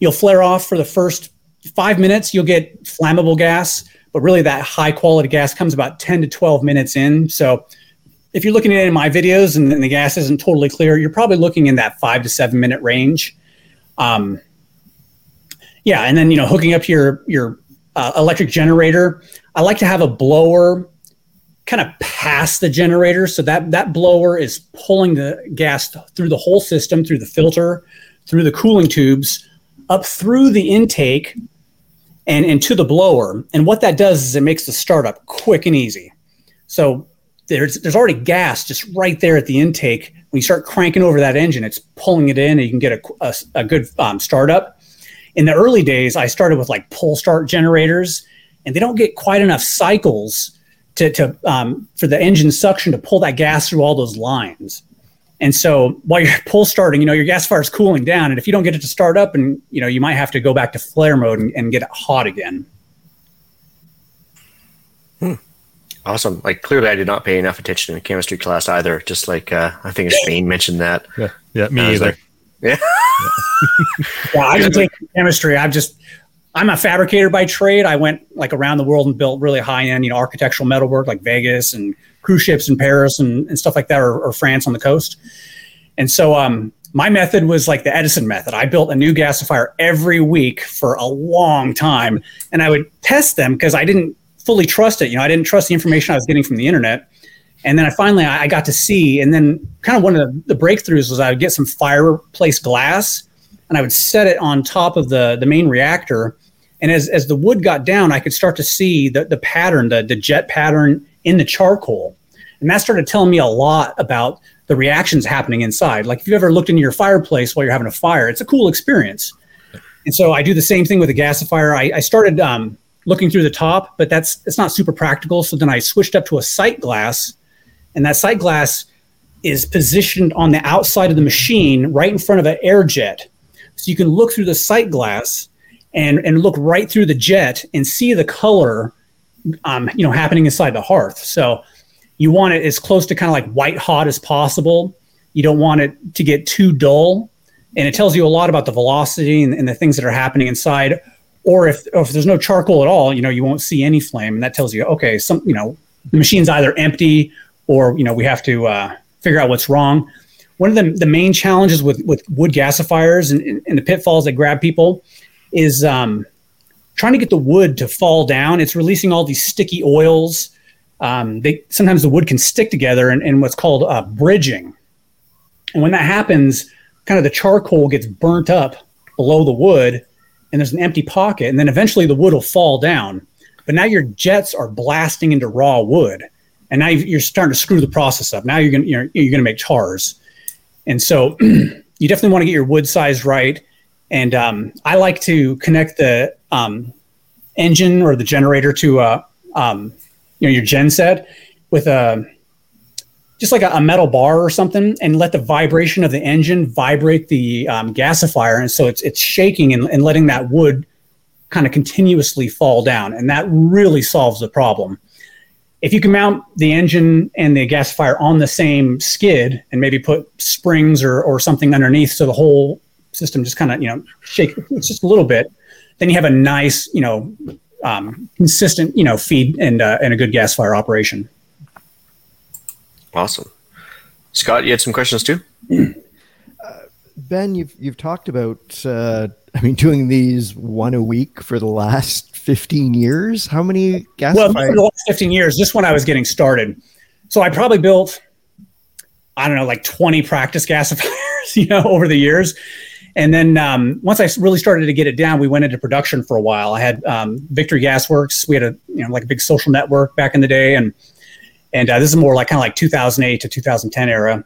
S6: you'll flare off for the first five minutes, you'll get flammable gas, but really that high quality gas comes about 10 to 12 minutes in. So if you're looking at any of my videos and, and the gas isn't totally clear, you're probably looking in that five to seven minute range. Um, yeah, and then you know hooking up your your uh, electric generator. I like to have a blower kind of past the generator, so that that blower is pulling the gas through the whole system, through the filter, through the cooling tubes, up through the intake, and, and to the blower. And what that does is it makes the startup quick and easy. So there's there's already gas just right there at the intake. When you start cranking over that engine, it's pulling it in, and you can get a, a, a good um, startup. In the early days, I started with like pull start generators, and they don't get quite enough cycles to, to um, for the engine suction to pull that gas through all those lines. And so while you're pull starting, you know, your gasifier is cooling down. And if you don't get it to start up and, you know, you might have to go back to flare mode and, and get it hot again.
S2: Hmm. Awesome. Like clearly I did not pay enough attention in chemistry class either. Just like, uh, I think Shane mentioned that.
S1: Yeah. Yeah. Me either. Like,
S2: yeah.
S6: yeah. I didn't take chemistry. I've just, I'm a fabricator by trade. I went like around the world and built really high end, you know, architectural metalwork like Vegas and cruise ships in Paris and, and stuff like that, or, or France on the coast. And so um, my method was like the Edison method. I built a new gasifier every week for a long time, and I would test them because I didn't fully trust it. You know, I didn't trust the information I was getting from the internet. And then I finally I got to see, and then kind of one of the, the breakthroughs was I would get some fireplace glass, and I would set it on top of the the main reactor, and as, as the wood got down, I could start to see the, the pattern, the, the jet pattern in the charcoal. And that started telling me a lot about the reactions happening inside. Like if you've ever looked into your fireplace while you're having a fire, it's a cool experience. And so I do the same thing with a gasifier. I, I started um, looking through the top, but that's it's not super practical. So then I switched up to a sight glass, and that sight glass is positioned on the outside of the machine, right in front of an air jet. So you can look through the sight glass and and look right through the jet and see the color um, you know happening inside the hearth so you want it as close to kind of like white hot as possible you don't want it to get too dull and it tells you a lot about the velocity and, and the things that are happening inside or if, or if there's no charcoal at all you know you won't see any flame and that tells you okay some you know the machine's either empty or you know we have to uh, figure out what's wrong one of the, the main challenges with, with wood gasifiers and, and the pitfalls that grab people is um, trying to get the wood to fall down. It's releasing all these sticky oils. Um, they sometimes the wood can stick together in, in what's called uh, bridging, and when that happens, kind of the charcoal gets burnt up below the wood, and there's an empty pocket, and then eventually the wood will fall down. But now your jets are blasting into raw wood, and now you're starting to screw the process up. Now you're gonna you're, you're gonna make chars, and so you definitely want to get your wood size right. And um, I like to connect the um, engine or the generator to a um, you know your gen set with a just like a, a, metal bar or something and let the vibration of the engine vibrate the um, gasifier. And so it's it's shaking and, and letting that wood kind of continuously fall down. And that really solves the problem. If you can mount the engine and the gasifier on the same skid and maybe put springs or, or something underneath so the whole system just kind of you know shake just a little bit then you have a nice you know um, consistent, you know, feed and uh, and a good gasifier operation.
S2: Awesome, Scott. You had some questions too.
S4: Uh, ben, you've you've talked about, uh, I mean, doing these one a week for the last fifteen years. How many gas?
S6: Well, for the last fifteen years, just when I was getting started. So I probably built, I don't know, like twenty practice gasifiers, you know, over the years. And then um, once I really started to get it down, we went into production for a while. I had um, Victory Gas Works. We had a you know like a big social network back in the day, and and uh, this is more like kind of like 2008 to 2010 era.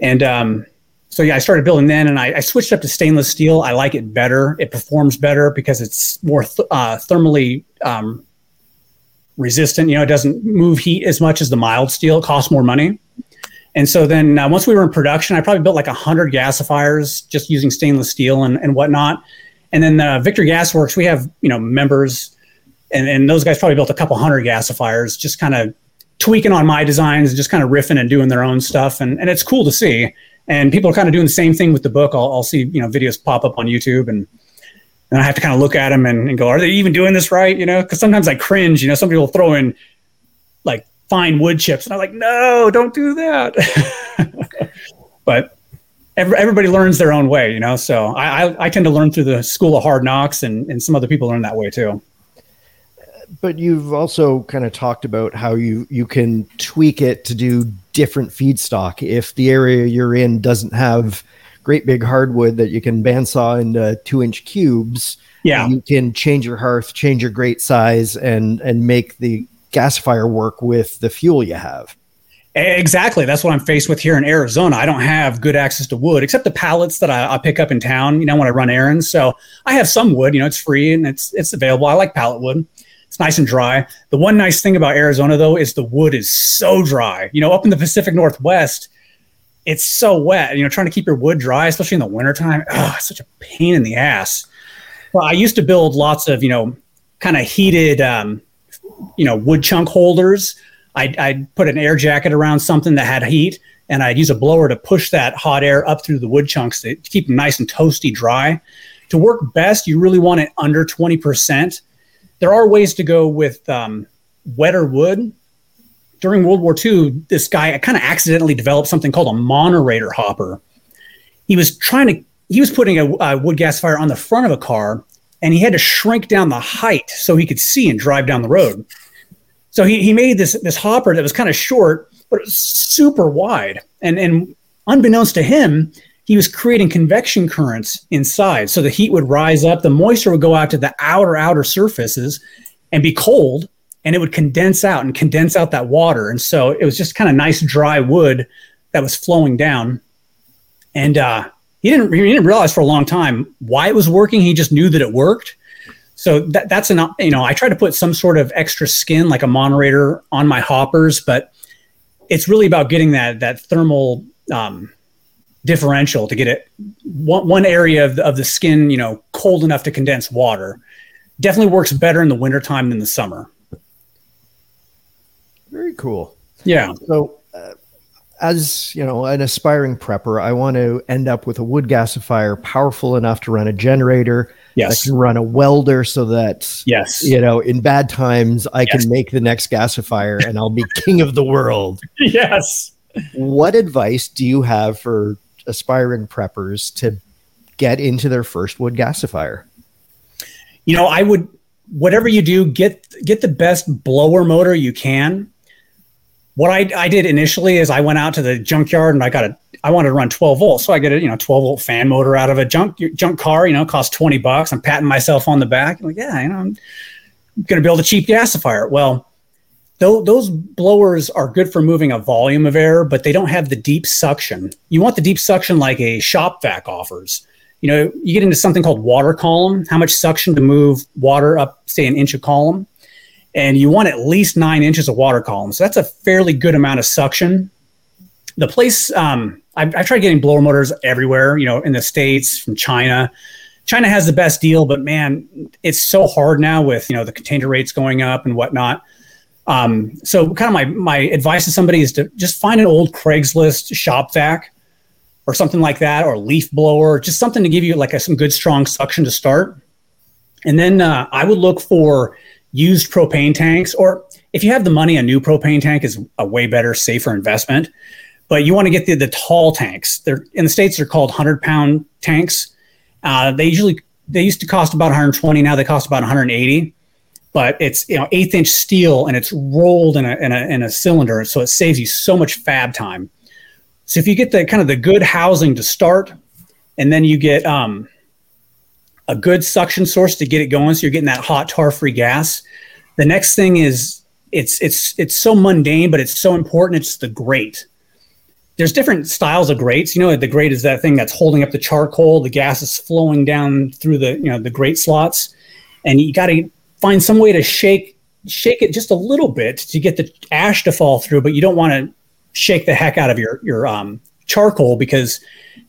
S6: And um, so yeah, I started building then, and I, I, switched up to stainless steel. I like it better. It performs better because it's more th- uh, thermally um, resistant. You know, it doesn't move heat as much as the mild steel. It costs more money. And so then uh, once we were in production, I probably built like 100 gasifiers just using stainless steel and, and whatnot. And then uh, Victory Gas Works, we have, you know, members and, and those guys probably built a couple hundred gasifiers, just kind of tweaking on my designs and just kind of riffing and doing their own stuff. And, and it's cool to see. And people are kind of doing the same thing with the book. I'll, I'll see, you know, videos pop up on YouTube and, and I have to kind of look at them and, and go, are they even doing this right? You know, because sometimes I cringe, you know, some people throw in like fine wood chips. And I'm like, no, don't do that. but every, everybody learns their own way, you know? So I, I, I, tend to learn through the school of hard knocks and, and some other people learn that way too.
S4: But you've also kind of talked about how you, you can tweak it to do different feedstock. If the area you're in doesn't have great big hardwood that you can bandsaw into two inch cubes,
S6: yeah,
S4: you can change your hearth, change your grate size, and and make the gasifier work with the fuel you have.
S6: Exactly. That's what I'm faced with here in Arizona. I don't have good access to wood, except the pallets that I, I, pick up in town. You know, when I run errands, so I have some wood. You know, it's free and it's it's available. I like pallet wood. It's nice and dry. The one nice thing about Arizona, though, is the wood is so dry. You know, up in the Pacific Northwest, it's so wet. You know, trying to keep your wood dry, especially in the wintertime, oh, it's such a pain in the ass. Well, I used to build lots of you know, kind of heated. Um, you know wood chunk holders. I'd, I'd put an air jacket around something that had heat, and I'd use a blower to push that hot air up through the wood chunks to keep them nice and toasty dry. To work best, you really want it under 20%. There are ways to go with um, wetter wood. During World War II, this guy kind of accidentally developed something called a Monorator hopper. He was trying to, he was putting a, a wood fire on the front of a car and he had to shrink down the height so he could see and drive down the road. So he, he made this this hopper that was kind of short, but it was super wide. And and unbeknownst to him, he was creating convection currents inside. So the heat would rise up, the moisture would go out to the outer outer surfaces and be cold, and it would condense out and condense out that water. And so it was just kind of nice dry wood that was flowing down. And uh, he didn't he didn't realize for a long time why it was working. He just knew that it worked. So that, that's an you know I try to put some sort of extra skin like a Monorator on my hoppers, but it's really about getting that that thermal um, differential to get it one, one area of the, of the skin you know cold enough to condense water. Definitely works better in the wintertime than the summer.
S4: Very cool.
S6: Yeah.
S4: So as you know an aspiring prepper i want to end up with a wood gasifier powerful enough to run a generator
S6: yes.
S4: that can run a welder so that
S6: yes
S4: you know in bad times i
S6: yes.
S4: can make the next gasifier and i'll be king of the world
S6: yes
S4: what advice do you have for aspiring preppers to get into their first wood gasifier
S6: you know i would whatever you do, get get the best blower motor you can. What I, I did initially is I went out to the junkyard and I got a I wanted to run 12 volts, so I get a you know 12 volt fan motor out of a junk junk car. You know, cost 20 bucks. I'm patting myself on the back. I'm like, yeah, you know, I'm going to build a cheap gasifier. Well, those blowers are good for moving a volume of air, but they don't have the deep suction. You want the deep suction like a shop vac offers. You know, you get into something called water column, how much suction to move water up, say, an inch a column. And you want at least nine inches of water column. So that's a fairly good amount of suction. The place, um, I've, I've tried getting blower motors everywhere, you know, in the States, from China. China has the best deal, but man, it's so hard now with, you know, the container rates going up and whatnot um, so kind of my, my advice to somebody is to just find an old Craigslist shop vac or something like that, or leaf blower, just something to give you like a, some good strong suction to start. And then uh, I would look for used propane tanks, or if you have the money, a new propane tank is a way better, safer investment. But you want to get the, the tall tanks. They're in the states. They're called hundred pound tanks. Uh, they usually they used to cost about 120. Now they cost about 180 but it's you know eighth inch steel and it's rolled in a, in a in a cylinder, so it saves you so much fab time. So if you get the kind of the good housing to start, and then you get um, a good suction source to get it going, so you're getting that hot tar free gas. The next thing is it's it's it's so mundane, but it's so important. It's the grate. There's different styles of grates. You know, the grate is that thing that's holding up the charcoal. The gas is flowing down through the you know the grate slots, and you got to find some way to shake shake it just a little bit to get the ash to fall through, but you don't want to shake the heck out of your your um, charcoal because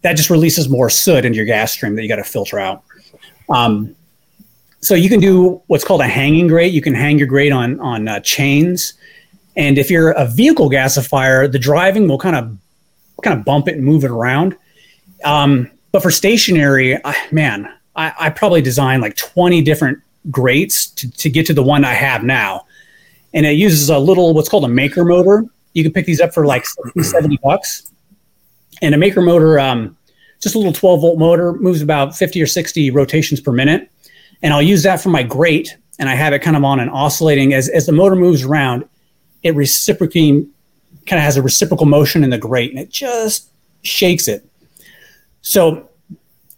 S6: that just releases more soot into your gas stream that you got to filter out. Um, so you can do what's called a hanging grate. You can hang your grate on on uh, chains, and if you're a vehicle gasifier, the driving will kind of kind of bump it and move it around. Um, but for stationary, man, I, I probably designed like 20 different grates to, to get to the one I have now. And it uses a little, what's called a maker motor. You can pick these up for like 70 bucks. And a maker motor, um, just a little 12 volt motor, moves about 50 or 60 rotations per minute. And I'll use that for my grate. And I have it kind of on an oscillating, as, as the motor moves around, it reciprocating kind of has a reciprocal motion in the grate and it just shakes it. So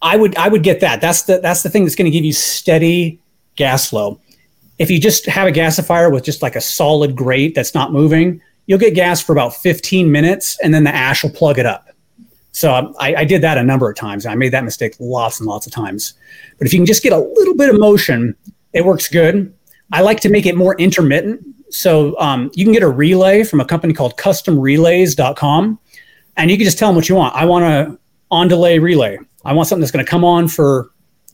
S6: I would I would get that. That's the that's the thing that's going to give you steady gas flow. If you just have a gasifier with just like a solid grate that's not moving, you'll get gas for about 15 minutes and then the ash will plug it up. So um, I, I, did that a number of times. I made that mistake lots and lots of times. But if you can just get a little bit of motion, it works good. I like to make it more intermittent. So um, you can get a relay from a company called customrelays.com and you can just tell them what you want. I want a on delay relay. I want something that's going to come on for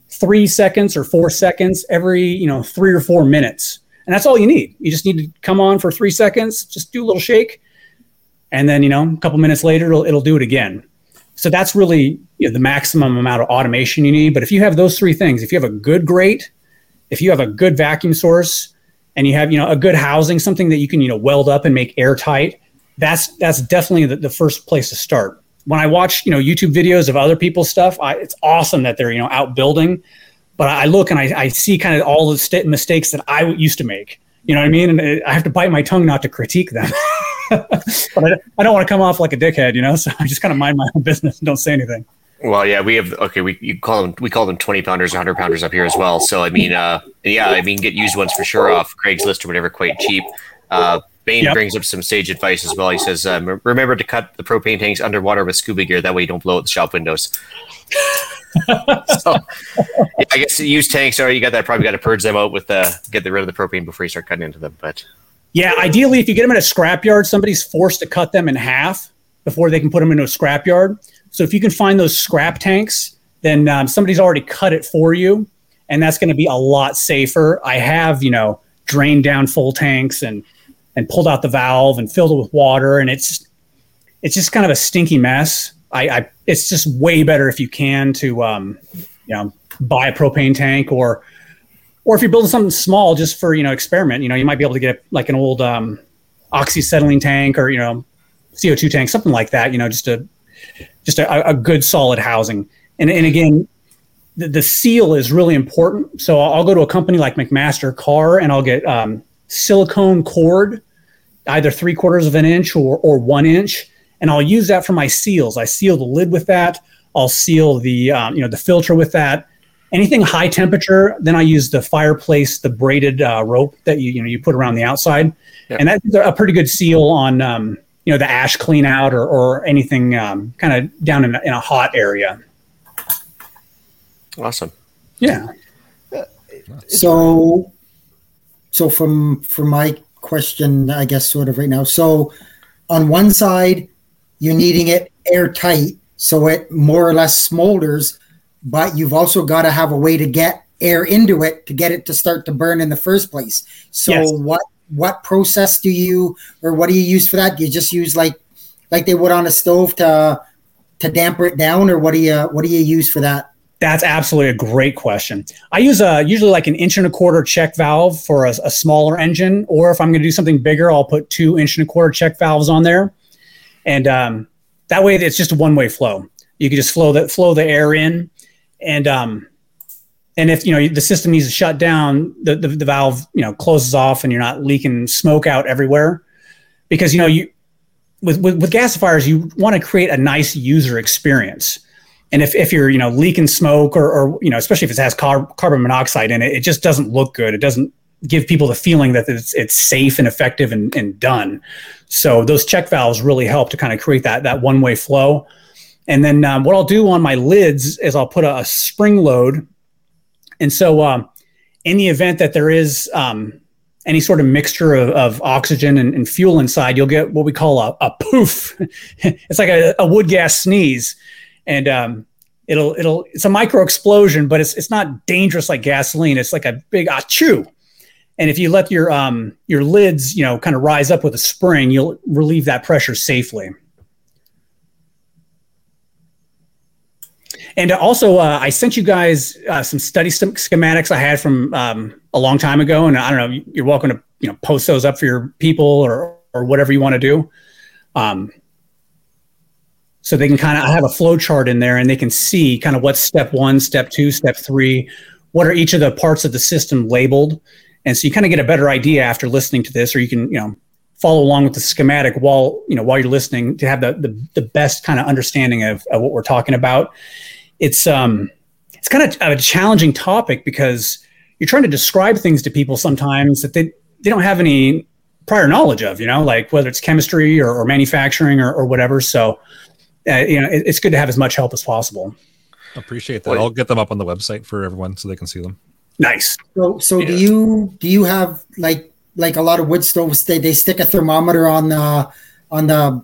S6: three seconds or four seconds every you know three or four minutes and that's all you need you just need to come on for three seconds just do a little shake and then you know a couple minutes later it'll, it'll do it again so that's really you know, the maximum amount of automation you need but if you have those three things if you have a good grate if you have a good vacuum source and you have you know a good housing something that you can you know weld up and make airtight that's that's definitely the, the first place to start when I watch, you know, YouTube videos of other people's stuff, I, it's awesome that they're, you know, out building. But I look and I, I see kind of all the st- mistakes that I used to make. You know what I mean? And I have to bite my tongue not to critique them. but I, I don't want to come off like a dickhead, you know. So I just kind of mind my own business and don't say anything.
S2: Well, yeah, we have okay. We you call them we call them twenty pounders, hundred pounders up here as well. So I mean, uh, yeah, I mean, get used ones for sure off Craigslist or whatever, quite cheap. Uh, Bane yep. brings up some sage advice as well. He says, um, "Remember to cut the propane tanks underwater with scuba gear. That way, you don't blow out the shop windows." so, yeah, I guess used tanks are you got that probably got to purge them out with the get rid of the propane before you start cutting into them. But
S6: yeah, ideally, if you get them in a scrapyard, somebody's forced to cut them in half before they can put them into a scrapyard. So if you can find those scrap tanks, then um, somebody's already cut it for you, and that's going to be a lot safer. I have you know drained down full tanks and and pulled out the valve and filled it with water, and it's it's just kind of a stinky mess. I, I it's just way better if you can to um, you know buy a propane tank or or if you're building something small just for you know experiment. You know, you might be able to get like an old um, oxyacetylene tank or you know CO2 tank, something like that. You know, just a just a, a good solid housing. And and again, the, the seal is really important. So I'll, go to a company like McMaster Carr and I'll get um, silicone cord, either three quarters of an inch or, or one inch, and I'll use that for my seals. I seal the lid with that. I'll seal the um, you know the filter with that. Anything high temperature, then I use the fireplace, the braided uh, rope that you you know you put around the outside,
S2: Yep.
S6: and that's a pretty good seal on um, you know the ash clean out or, or anything um, kind of down in a, in a hot area.
S2: Awesome.
S6: Yeah.
S5: So, so from from my question, I guess sort of right now. So, on one side, you're needing it airtight, so it more or less smolders, but you've also got to have a way to get air into it to get it to start to burn in the first place. So,
S6: Yes.
S5: what what process do you or what do you use for that? Do you just use like like they would on a stove to to damper it down, or what do you what do you use for that?
S6: That's absolutely a great question. I use a usually like an inch and a quarter check valve for a, a smaller engine, or if I'm going to do something bigger, I'll put two inch and a quarter check valves on there, and um, that way it's just a one way flow. You can just flow the flow the air in, and um, and if you know the system needs to shut down, the, the the valve you know closes off, and you're not leaking smoke out everywhere, because you know you with with, with gasifiers you want to create a nice user experience. And if, if you're you know leaking smoke or, or you know especially if it has car- carbon monoxide in it, it just doesn't look good. It doesn't give people the feeling that it's, it's safe and effective and, and done. So those check valves really help to kind of create that that one way flow. And then um, what I'll do on my lids is I'll put a, a spring load. And so um, in the event that there is um, any sort of mixture of, of oxygen and, and fuel inside, you'll get what we call a, a poof. it's like a, a wood gas sneeze and um, it'll it'll it's a micro explosion, but it's it's not dangerous like gasoline. It's like a big achoo. And if you let your um, your lids, you know, kind of rise up with a spring, you'll relieve that pressure safely. And also, uh, I sent you guys uh, some study sch- schematics I had from um, a long time ago, and I don't know. You're welcome to you know post those up for your people or or whatever you want to do. Um, so they can kind of have a flow chart in there and they can see kind of what's step one, step two, step three, what are each of the parts of the system labeled. And so you kind of get a better idea after listening to this, or you can, you know, follow along with the schematic while, you know, while you're listening to have the, the, the best kind of understanding of, of what we're talking about. It's, um, it's kind of a challenging topic because you're trying to describe things to people sometimes that they, they don't have any prior knowledge of, you know, like whether it's chemistry or, or manufacturing or, or whatever. So, uh, you know, it, it's good to have as much help as possible.
S1: Appreciate that.
S2: What-
S1: I'll get them up on the website for everyone so they can see them.
S6: Nice.
S5: So, so do you do you have like like a lot of wood stoves? They they stick a thermometer on the on the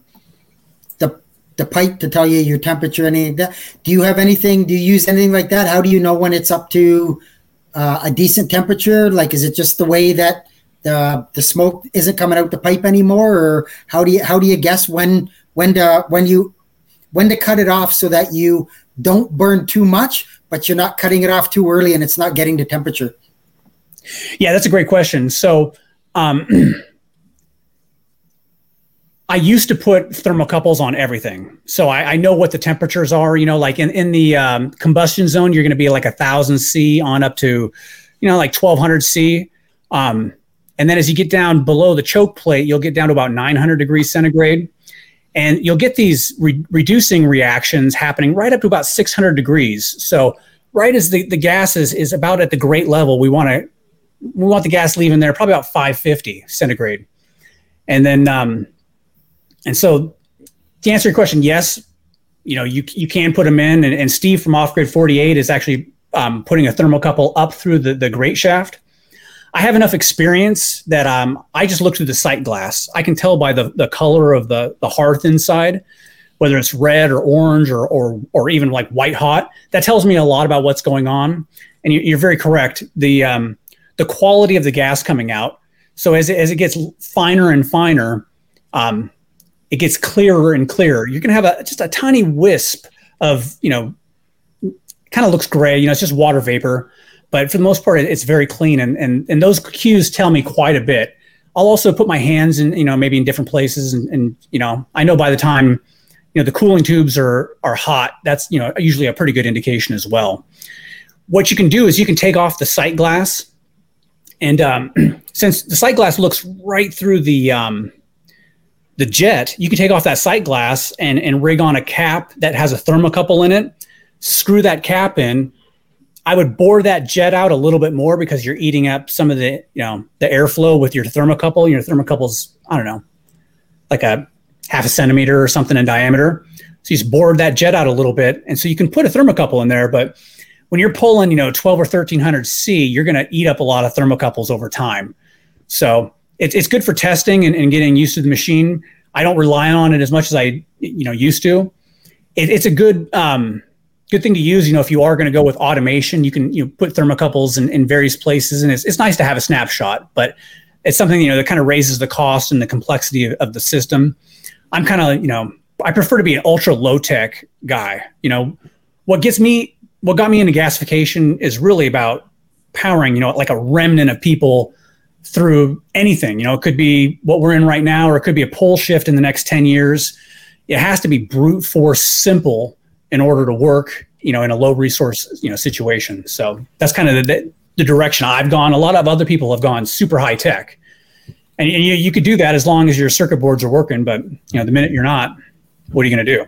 S5: the the pipe to tell you your temperature. Any of that? Do you have anything? Do you use anything like that? How do you know when it's up to uh, a decent temperature? Like, is it just the way that the the smoke isn't coming out the pipe anymore, or how do you how do you guess when when to when you when to cut it off so that you don't burn too much, but you're not cutting it off too early and it's not getting to temperature?
S6: Yeah, that's a great question. So, um, I used to put thermocouples on everything, so I, I know what the temperatures are. You know, like in in the um, combustion zone, you're going to be like a thousand C on up to, you know, like twelve hundred C. Um, and then as you get down below the choke plate, you'll get down to about 900 degrees centigrade. And you'll get these re- reducing reactions happening right up to about 600 degrees. So, right as the, the gas is, is about at the grate level, we want to we want the gas leaving there probably about 550 centigrade. And then, um, and so to answer your question, yes, you know, you, you can put them in. And, and Steve from Off Grid 48 is actually um, putting a thermocouple up through the, the grate shaft. I have enough experience that um, I just look through the sight glass. I can tell by the, the color of the, the hearth inside, whether it's red or orange or, or, or even like white hot. That tells me a lot about what's going on. And you, you're very correct. The, um, the quality of the gas coming out. So as it, as it gets finer and finer, um, it gets clearer and clearer. You can have a just a tiny wisp of you know, kind of looks gray. You know, it's just water vapor, but for the most part, it's very clean. And and and those cues tell me quite a bit. I'll also put my hands in you know maybe in different places, and, and you know I know by the time you know the cooling tubes are are hot, that's you know usually a pretty good indication as well. what you can do is you can take off the sight glass, and um, since the sight glass looks right through the um, the jet, you can take off that sight glass and and rig on a cap that has a thermocouple in it. Screw that cap in. I would bore that jet out a little bit more because you're eating up some of the you know the airflow with your thermocouple. Your thermocouple's I don't know, like a half a centimeter or something in diameter. So you just bored that jet out a little bit, and so you can put a thermocouple in there. But when you're pulling, you know, 12 or 1300 C, you're going to eat up a lot of thermocouples over time. So it's it's good for testing and, and getting used to the machine. I don't rely on it as much as I you know used to. It, it's a good um, good thing to use. You know, if you are going to go with automation, you can you know, put thermocouples in, in various places, and it's it's nice to have a snapshot, but it's something you know that kind of raises the cost and the complexity of, of the system. I'm kind of you know I prefer to be an ultra low tech guy. You know, what gets me what got me into gasification is really about powering you know like a remnant of people through anything. You know, it could be what we're in right now, or it could be a pole shift in the next 10 years. It has to be brute force simple in order to work, you know, in a low resource, you know, situation. So that's kind of the, the direction I've gone. A lot of other people have gone super high tech. And you, you could do that as long as your circuit boards are working, but you know, the minute you're not, what are you going to do?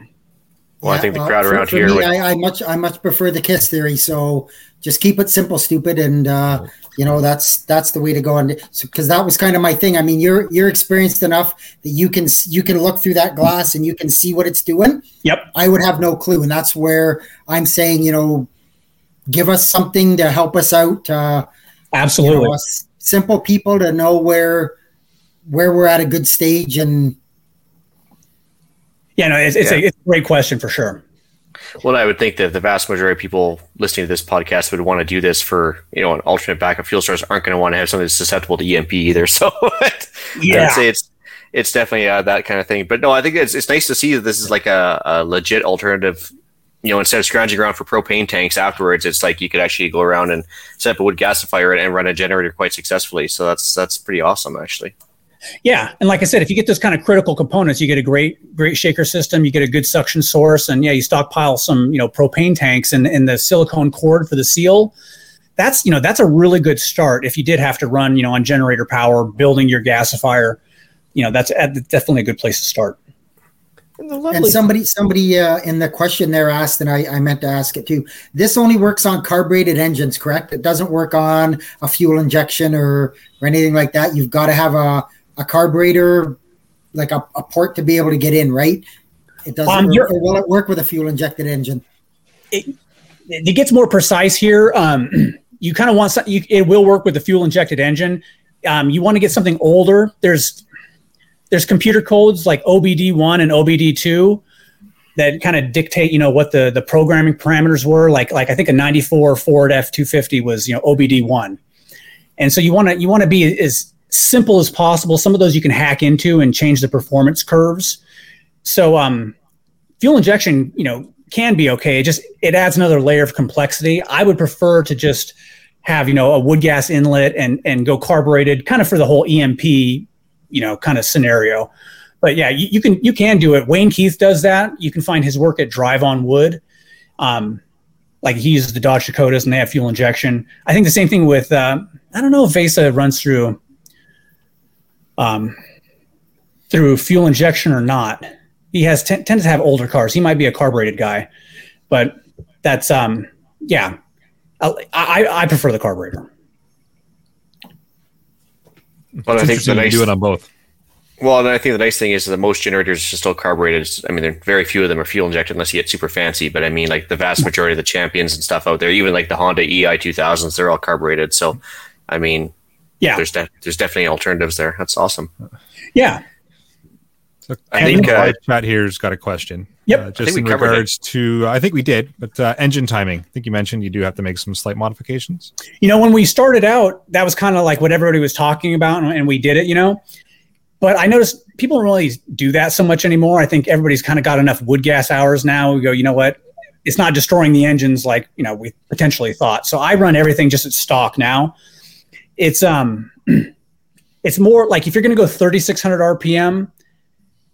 S2: Well, I think the crowd around
S5: for
S2: here.
S5: me,
S2: would-
S5: I, I much I much prefer the kiss theory. So just keep it simple, stupid, and uh, you know that's that's the way to go. And because that was kind of my thing. I mean, you're you're experienced enough that you can you can look through that glass and you can see what it's doing.
S6: Yep.
S5: I would have no clue, and that's where I'm saying, you know, give us something to help us out. Uh, you
S6: Absolutely.
S5: know, us simple people to know where where we're at a good stage and
S6: yeah, no, it's, it's,
S2: Yeah.
S6: A, it's a great question for sure.
S2: Well, I would think that the vast majority of people listening to this podcast would want to do this for, you know, an alternate backup fuel source aren't going to want to have something that's susceptible to EMP either. So
S6: Yeah.
S2: I'd say it's it's definitely uh, that kind of thing. But no, I think it's it's nice to see that this is like a, a legit alternative. You know, instead of scrounging around for propane tanks afterwards, it's like you could actually go around and set up a wood gasifier and run a generator quite successfully. So that's that's pretty awesome, actually.
S6: Yeah, and like I said, if you get those kind of critical components, you get a great, great shaker system. You get a good suction source, and yeah, you stockpile some, you know, propane tanks and, and the silicone cord for the seal. That's you know that's a really good start. If you did have to run, you know, on generator power, building your gasifier, you know, that's definitely a good place to start.
S5: And somebody, somebody uh, in the question there asked, and I, I meant to ask it too. This only works on carbureted engines, correct? It doesn't work on a fuel injection or or anything like that. You've got to have a, a carburetor, like a, a port to be able to get in, right? It doesn't.
S6: Um,
S5: or,
S6: you're-
S5: or will it work with a fuel injected engine?
S6: it gets more precise here. Um, you kind of want some, you, it will work with the fuel injected engine. Um, you want to get something older. There's there's computer codes like OBD1 and OBD2 that kind of dictate, you know, what the the programming parameters were. Like like I think a 94 Ford F250 was, you know, OBD1. And so you want to you want to be as simple as possible. Some of those you can hack into and change the performance curves. So um fuel injection, you know, can be okay. It just it adds another layer of complexity. I would prefer to just have you know a wood gas inlet and and go carbureted, kind of for the whole EMP, you know, kind of scenario. But yeah, you, you can you can do it. Wayne Keith does that. You can find his work at Drive on Wood. Um, like he uses the Dodge Dakotas and they have fuel injection. I think the same thing with uh, I don't know if Vesa runs through um, through fuel injection or not he has t- tends to have older cars. He might be a carbureted guy, but that's um yeah. I I, I prefer the carburetor.
S2: Well, I think the
S1: interesting you
S2: nice
S1: do it on both.
S2: Well, and I think the nice thing is that most generators are still carbureted. I mean, there very few of them are fuel injected unless you get super fancy. But I mean, like the vast majority of the champions and stuff out there, even like the Honda EI 2000s, they're all carbureted. So, I mean,
S6: Yeah,
S2: there's de- there's definitely alternatives there. That's awesome.
S6: yeah,
S1: So
S2: I think,
S1: in
S2: uh,
S1: chat here's got a question.
S6: Yep.
S1: Uh,
S2: I
S1: just
S2: think
S1: in
S2: we covered it.
S1: regards to, I think we did, but uh, engine timing. I think you mentioned you do have to make some slight modifications.
S6: you know when we started out, that was kind of like what everybody was talking about, and, and we did it. You know, but I noticed people don't really do that so much anymore. I think everybody's kind of got enough wood gas hours now. We go, you know what? It's not destroying the engines like you know we potentially thought. So I run everything just at stock now. It's um, it's more like if you're going to go 3600 RPM,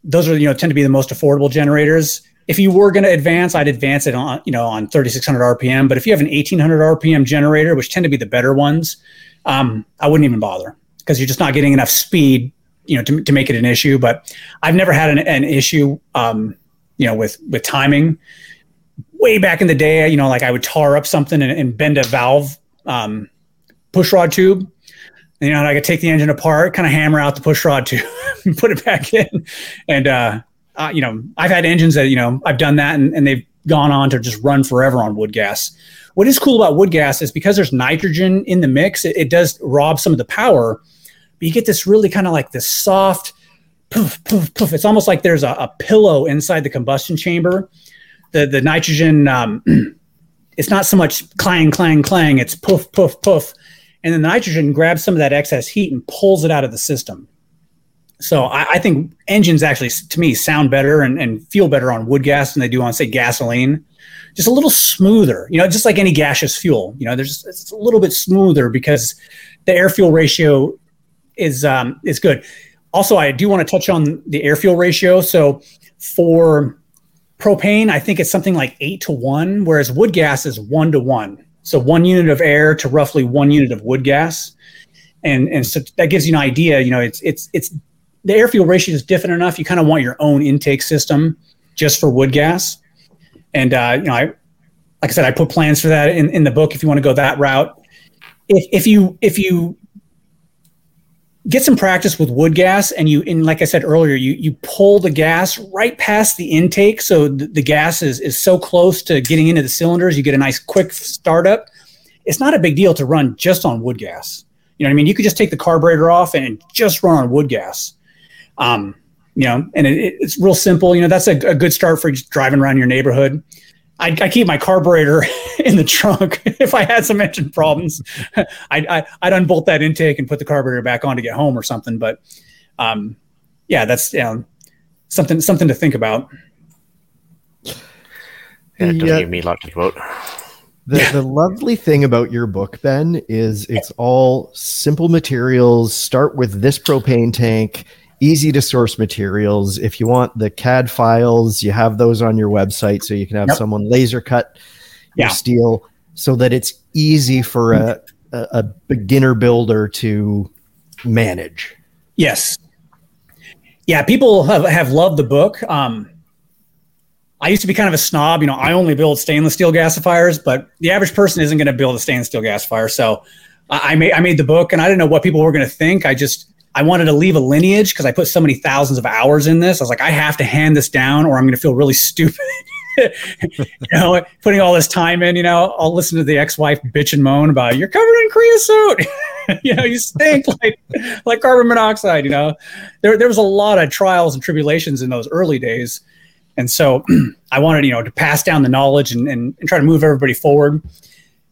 S6: those are you know tend to be the most affordable generators. if you were going to advance, I'd advance it on you know on 3600 RPM. But if you have an 1800 RPM generator, which tend to be the better ones, um, I wouldn't even bother because you're just not getting enough speed, you know, to, to make it an issue. But I've never had an, an issue, um, you know, with with timing. Way back in the day, you know, like I would tar up something and, and bend a valve um, push rod tube. You know, I could take the engine apart, kind of hammer out the push rod tube, put it back in, and uh, uh, you know, I've had engines that, you know, I've done that and, and they've gone on to just run forever on wood gas. What is cool about wood gas is because there's nitrogen in the mix, it, it does rob some of the power, but you get this really kind of like this soft poof, poof, poof. It's almost like there's a, a pillow inside the combustion chamber. The, the nitrogen, um, it's not so much clang, clang, clang, it's poof, poof, poof. And then the nitrogen grabs some of that excess heat and pulls it out of the system. So I, I, think engines actually, to me, sound better and, and, feel better on wood gas than they do on, say, gasoline. Just a little smoother, you know, just like any gaseous fuel. You know, there's it's a little bit smoother because the air fuel ratio is um, is good. Also, I do want to touch on the air fuel ratio. So for propane, I think it's something like eight to one, whereas wood gas is one to one. So one unit of air to roughly one unit of wood gas. And, and so that gives you an idea, you know, it's, it's, it's the air fuel ratio is different enough. You kind of want your own intake system just for wood gas. And, uh, you know, I, like I said, I put plans for that in, in the book if you want to go that route. If, if you, if you get some practice with wood gas and you, and like I said earlier, you, you pull the gas right past the intake. So the, the gas is, is so close to getting into the cylinders, you get a nice quick startup. It's not a big deal to run just on wood gas. You know what I mean? You could just take the carburetor off and just run on wood gas. Um, you know, and it, it's real simple. You know, that's a, a, good start for driving around your neighborhood. I, I keep my carburetor in the trunk. if I had some engine problems, I'd, I, would unbolt that intake and put the carburetor back on to get home or something. But um, yeah, that's you know, something something to think about.
S2: Yeah, it doesn't give me a lot to vote.
S4: The, yeah. the lovely thing about your book, Ben, is it's all simple materials. Start with this propane tank easy to source materials. If you want the CAD files, you have those on your website so you can have yep. someone laser cut your yeah. steel so that it's easy for a, a, a beginner builder to manage.
S6: Yes. Yeah, people have, have loved the book. Um, I used to be kind of a snob. You know, I only build stainless steel gasifiers, but the average person isn't going to build a stainless steel gasifier. So I, I made I made the book, and I didn't know what people were going to think. I just I wanted to leave a lineage because I put so many thousands of hours in this. I was like, I have to hand this down or I'm going to feel really stupid. you know, putting all this time in, you know, I'll listen to the ex-wife bitch and moan about you're covered in creosote. you know, you stink like like carbon monoxide, you know. There there was a lot of trials and tribulations in those early days. And so I wanted, you know, to pass down the knowledge and, and, and try to move everybody forward.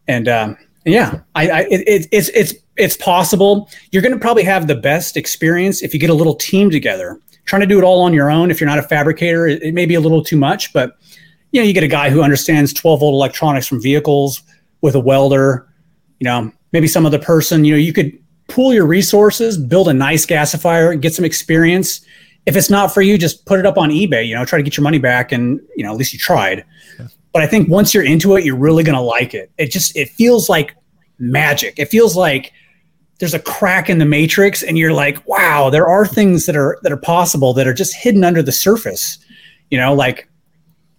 S6: And um, yeah, I, I it, it's it's it's possible. You're going to probably have the best experience if you get a little team together. Trying to do it all on your own, if you're not a fabricator, it, it may be a little too much. But you know, you get a guy who understands 12 volt electronics from vehicles with a welder. You know, maybe some other person. You know, you could pool your resources, build a nice gasifier, get some experience. If it's not for you, just put it up on eBay. You know, try to get your money back, and you know, at least you tried. But I think once you're into it, you're really going to like it. It just it feels like magic. It feels like there's a crack in the matrix and you're like, wow, there are things that are that are possible that are just hidden under the surface. You know, like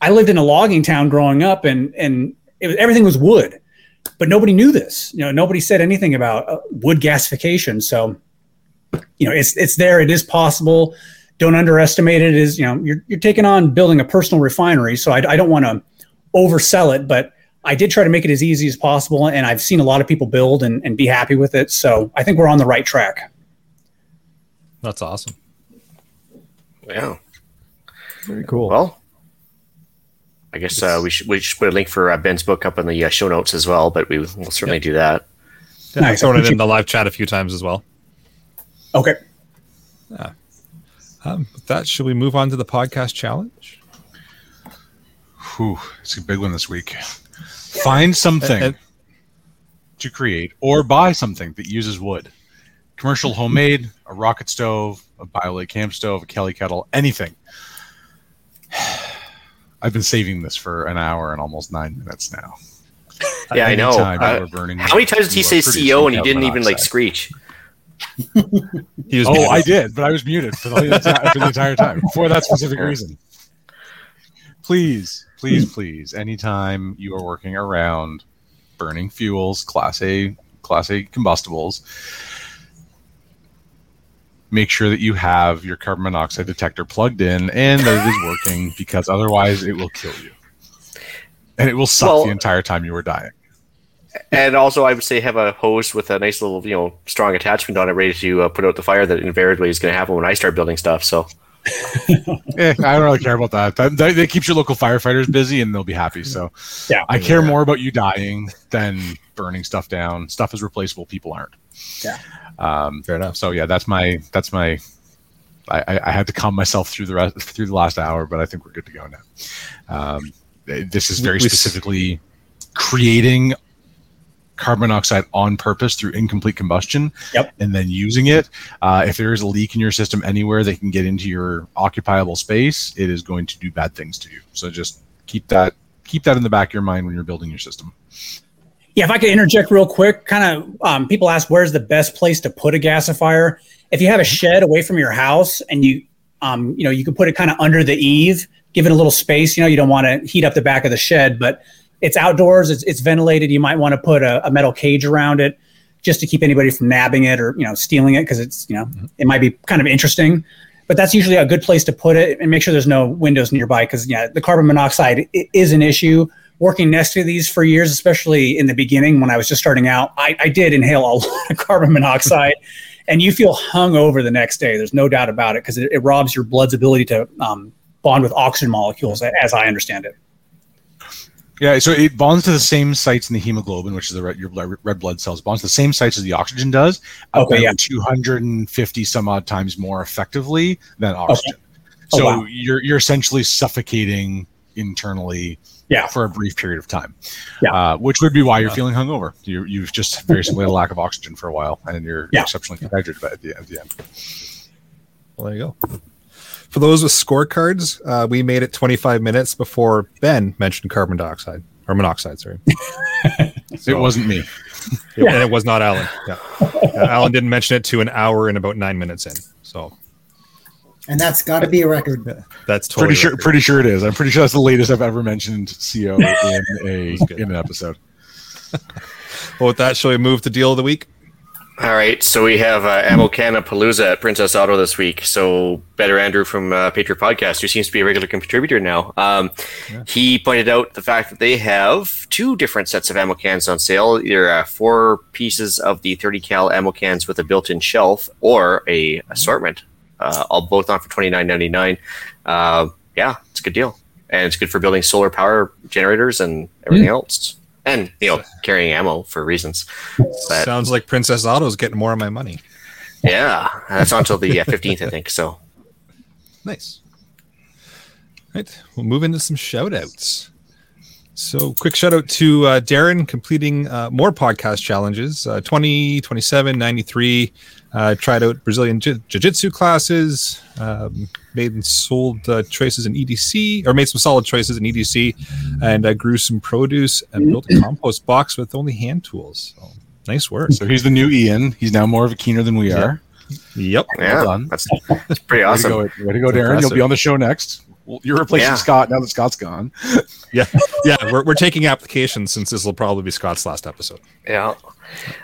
S6: I lived in a logging town growing up and and was, everything was wood. But nobody knew this. You know, nobody said anything about uh, wood gasification. So, you know, it's it's there. It is possible. Don't underestimate it. it is you know you're you're taking on building a personal refinery. So I, I don't want to oversell it, but I did try to make it as easy as possible, and I've seen a lot of people build and, and be happy with it. So I think we're on the right track.
S1: That's awesome.
S2: Yeah.
S4: Very cool.
S2: Well, I guess uh, we should we should put a link for uh, Ben's book up in the uh, show notes as well, but we will certainly yep. do that.
S1: Yeah, nice. I've thrown it in the live chat a few times as well.
S6: Okay.
S1: Yeah. Um, with that, should we move on to the podcast challenge?
S3: Whew, it's a big one this week. Find something to create or buy something that uses wood. Commercial homemade, a rocket stove, a BioLite camp stove, a Kelly kettle, anything. I've been saving this for an hour and almost nine minutes now.
S2: Yeah, I know. Uh,
S3: burning
S2: How many times did he say
S3: producing
S2: CO and he didn't even like screech?
S1: He was
S3: Oh,
S1: muted.
S3: I did, but I was muted for the, enti- for the entire time for that specific reason. Please, please, please, anytime you are working around burning fuels, class A, class A combustibles, make sure that you have your carbon monoxide detector plugged in and that it is working because otherwise it will kill you. And it will suck
S2: Well-
S3: the entire time you are dying.
S2: And also, I would say have a hose with a nice little, you know, strong attachment on it, ready to uh, put out the fire that invariably is going to happen when I start building stuff. So,
S3: Eh, I don't really care about that. That, that. that keeps your local firefighters busy and they'll be happy. So
S6: Yeah.
S3: I care more about you dying than burning stuff down. Stuff is replaceable. People aren't.
S6: Yeah.
S3: Um,
S1: Fair enough.
S3: so yeah, that's my that's my. I, I- I had to calm myself through the rest through the last hour, but I think we're good to go now. Um, this is very
S1: We- we
S3: specifically creating carbon monoxide on purpose through incomplete combustion
S6: Yep.
S3: and then using it. Uh, if there is a leak in your system anywhere that can get into your occupiable space, it is going to do bad things to you. So just keep that keep that in the back of your mind when you're building your system.
S6: Yeah, if I could interject real quick, kind of um, people ask where's the best place to put a gasifier. If you have a shed away from your house and you, um, you know, you can put it kind of under the eave, give it a little space. You know, you don't want to heat up the back of the shed, but it's outdoors, it's, it's ventilated. You might want to put a, a metal cage around it just to keep anybody from nabbing it or you know stealing it because it's you know it might be kind of interesting. But that's usually a good place to put it and make sure there's no windows nearby because yeah, the carbon monoxide is an issue working next to these for years, especially in the beginning when I was just starting out, I, I did inhale a lot of carbon monoxide, and you feel hung over the next day. There's no doubt about it because it, it robs your blood's ability to um, bond with oxygen molecules, as I understand it.
S3: Yeah, so it bonds to the same sites in the hemoglobin, which is the red, your blood, red blood cells, bonds to the same sites as the oxygen does.
S6: Okay, yeah.
S3: 250 some odd times more effectively than oxygen.
S6: Oh,
S3: So
S6: wow.
S3: you're you're essentially suffocating internally
S6: Yeah.
S3: for a brief period of time.
S6: Yeah.
S3: Uh, which would be why you're feeling hungover. You you've just very simply had a lack of oxygen for a while and you're
S6: Yeah.
S3: exceptionally dehydrated at the, at the end.
S1: Well, there you go. For those with scorecards, uh, we made it 25 minutes before Ben mentioned carbon dioxide or monoxide. Sorry,
S3: It wasn't me.
S1: It- and it was not Alan. Yeah. Uh, Alan didn't mention it to an hour and about nine minutes in. So
S5: And that's got to be a record.
S1: that's totally
S3: pretty sure
S1: record.
S3: pretty sure it is. I'm pretty sure that's the latest I've ever mentioned CO in a in an episode.
S1: Well, with that, shall we move to deal of the week?
S2: All right. So we have uh, Ammo Canna Palooza at Princess Auto this week. So Better Andrew from uh, Patriot Podcast, who seems to be a regular contributor now, um, he pointed out the fact that they have two different sets of ammo cans on sale. Either uh, four pieces of the 30 cal ammo cans with a built-in shelf, or a assortment, uh, all both on for 29.99. Uh, yeah, it's a good deal, and it's good for building solar power generators and everything else, and you know carrying ammo for reasons. But
S1: Sounds like Princess Auto's getting more of my money.
S2: yeah, that's on until the uh, 15th, I think. So
S1: Nice. Right. We'll move into some shout outs. So, quick shout out to uh, Darren completing uh, more podcast challenges uh, 20, 27, 93. Uh, tried out Brazilian Jiu Jitsu classes, um, made and sold uh, choices in EDC, or made some solid choices in EDC, and uh, grew some produce and built a compost box with only hand tools. So, nice work.
S3: So he's the new Ian. He's now more of a keener than we
S1: Yeah.
S3: are.
S1: Yep.
S2: yeah,
S3: done.
S2: that's, that's pretty
S3: Way
S2: awesome.
S3: to go, way to go
S1: That's
S3: Darren. You'll be on the show next. Well, you're replacing
S2: Yeah.
S3: Scott now that Scott's gone.
S1: Yeah. Yeah. We're, we're taking applications since this will probably be Scott's last episode.
S2: Yeah.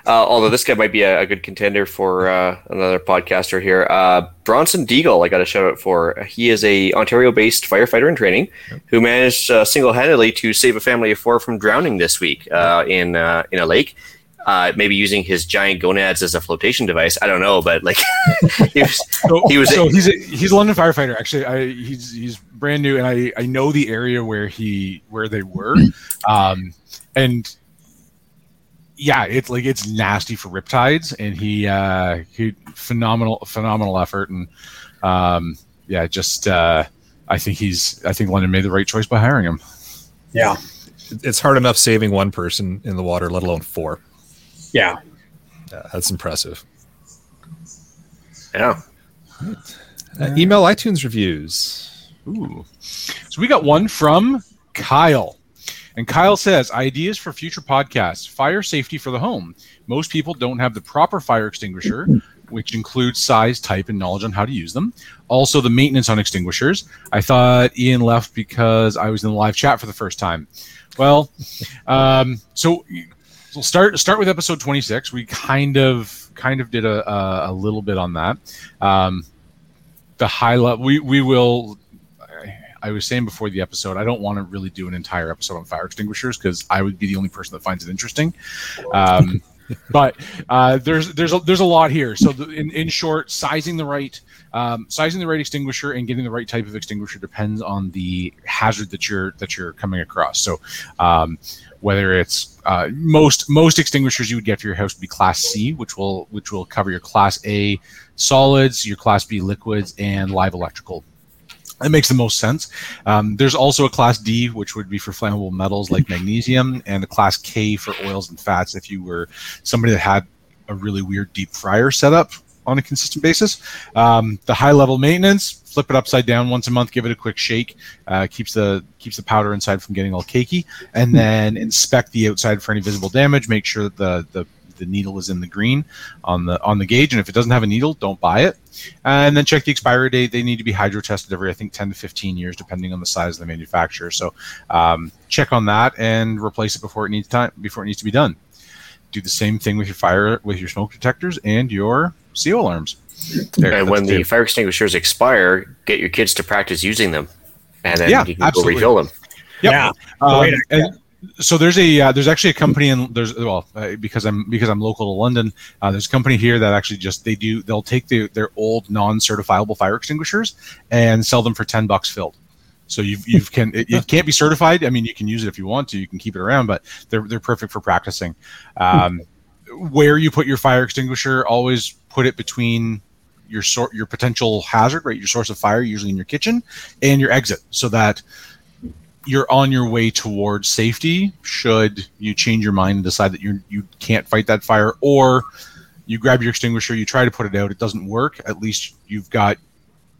S2: Uh, although this guy might be a, a good contender for uh, another podcaster here. Uh, Bronson Deagle, I got a shout out for. He is a Ontario-based firefighter in training who managed uh, single-handedly to save a family of four from drowning this week uh, in uh, in a lake. Uh, maybe using his giant gonads as a flotation device. I don't know, but like he was,
S3: So,
S2: He was-
S3: so he's a, he's a London firefighter. Actually, I, he's he's brand new, and I, I know the area where he where they were, um, and yeah, it's like it's nasty for riptides, and he uh, he phenomenal phenomenal effort, and um, yeah, just uh, I think he's I think London made the right choice by hiring him.
S6: Yeah.
S1: It's hard enough saving one person in the water, let alone four.
S6: Yeah.
S1: Yeah, that's impressive.
S2: yeah.
S1: Uh, email iTunes reviews.
S3: Ooh. So we got one from Kyle. And Kyle says ideas for future podcasts fire safety for the home. Most people don't have the proper fire extinguisher, which includes size, type, and knowledge on how to use them. Also, the maintenance on extinguishers. I thought Ian left because I was in the live chat for the first time. Well, um, so we'll start start with episode 26. We kind of kind of did a, a, a little bit on that. Um, the high level, we, we will I was saying before the episode, I don't want to really do an entire episode on fire extinguishers because I would be the only person that finds it interesting. Um, but uh, there's there's a, there's a lot here. So the, in in short, sizing the right um, sizing the right extinguisher and getting the right type of extinguisher depends on the hazard that you're that you're coming across. So um, whether it's uh, most most extinguishers you would get for your house would be class C, which will which will cover your class A solids, your class B liquids, and live electrical that makes the most sense. Um, there's also a class D, which would be for flammable metals like magnesium, and a class K for oils and fats if you were somebody that had a really weird deep fryer setup on a consistent basis. Um, the high level maintenance, flip it upside down once a month, give it a quick shake, uh, keeps the keeps the powder inside from getting all cakey, and then inspect the outside for any visible damage. Make sure that the the the needle is in the green on the on the gauge, and if it doesn't have a needle, don't buy it. And then check the expiry date. They need to be hydro tested every I think 10 to 15 years, depending on the size of the manufacturer. So um, check on that and replace it before it needs time before it needs to be done. Do the same thing with your fire with your smoke detectors and your CO alarms.
S2: There, and when the fire extinguishers expire, get your kids to practice using them, and then yeah, you can absolutely. go refill them.
S3: Yep. Yeah. Um, and, so there's a uh, there's actually a company in there's well uh, because I'm because I'm local to London. Uh, there's a company here that actually just they do they'll take the, their old non-certifiable fire extinguishers and sell them for ten bucks filled. So you you can it, it, can't be certified. I mean, you can use it if you want to. You can keep it around, but they're they're perfect for practicing. Um, where you put your fire extinguisher, always put it between your sort your potential hazard, right? Your source of fire, usually in your kitchen, and your exit, so that you're on your way towards safety should you change your mind and decide that you you can't fight that fire or you grab your extinguisher you try to put it out it doesn't work at least you've got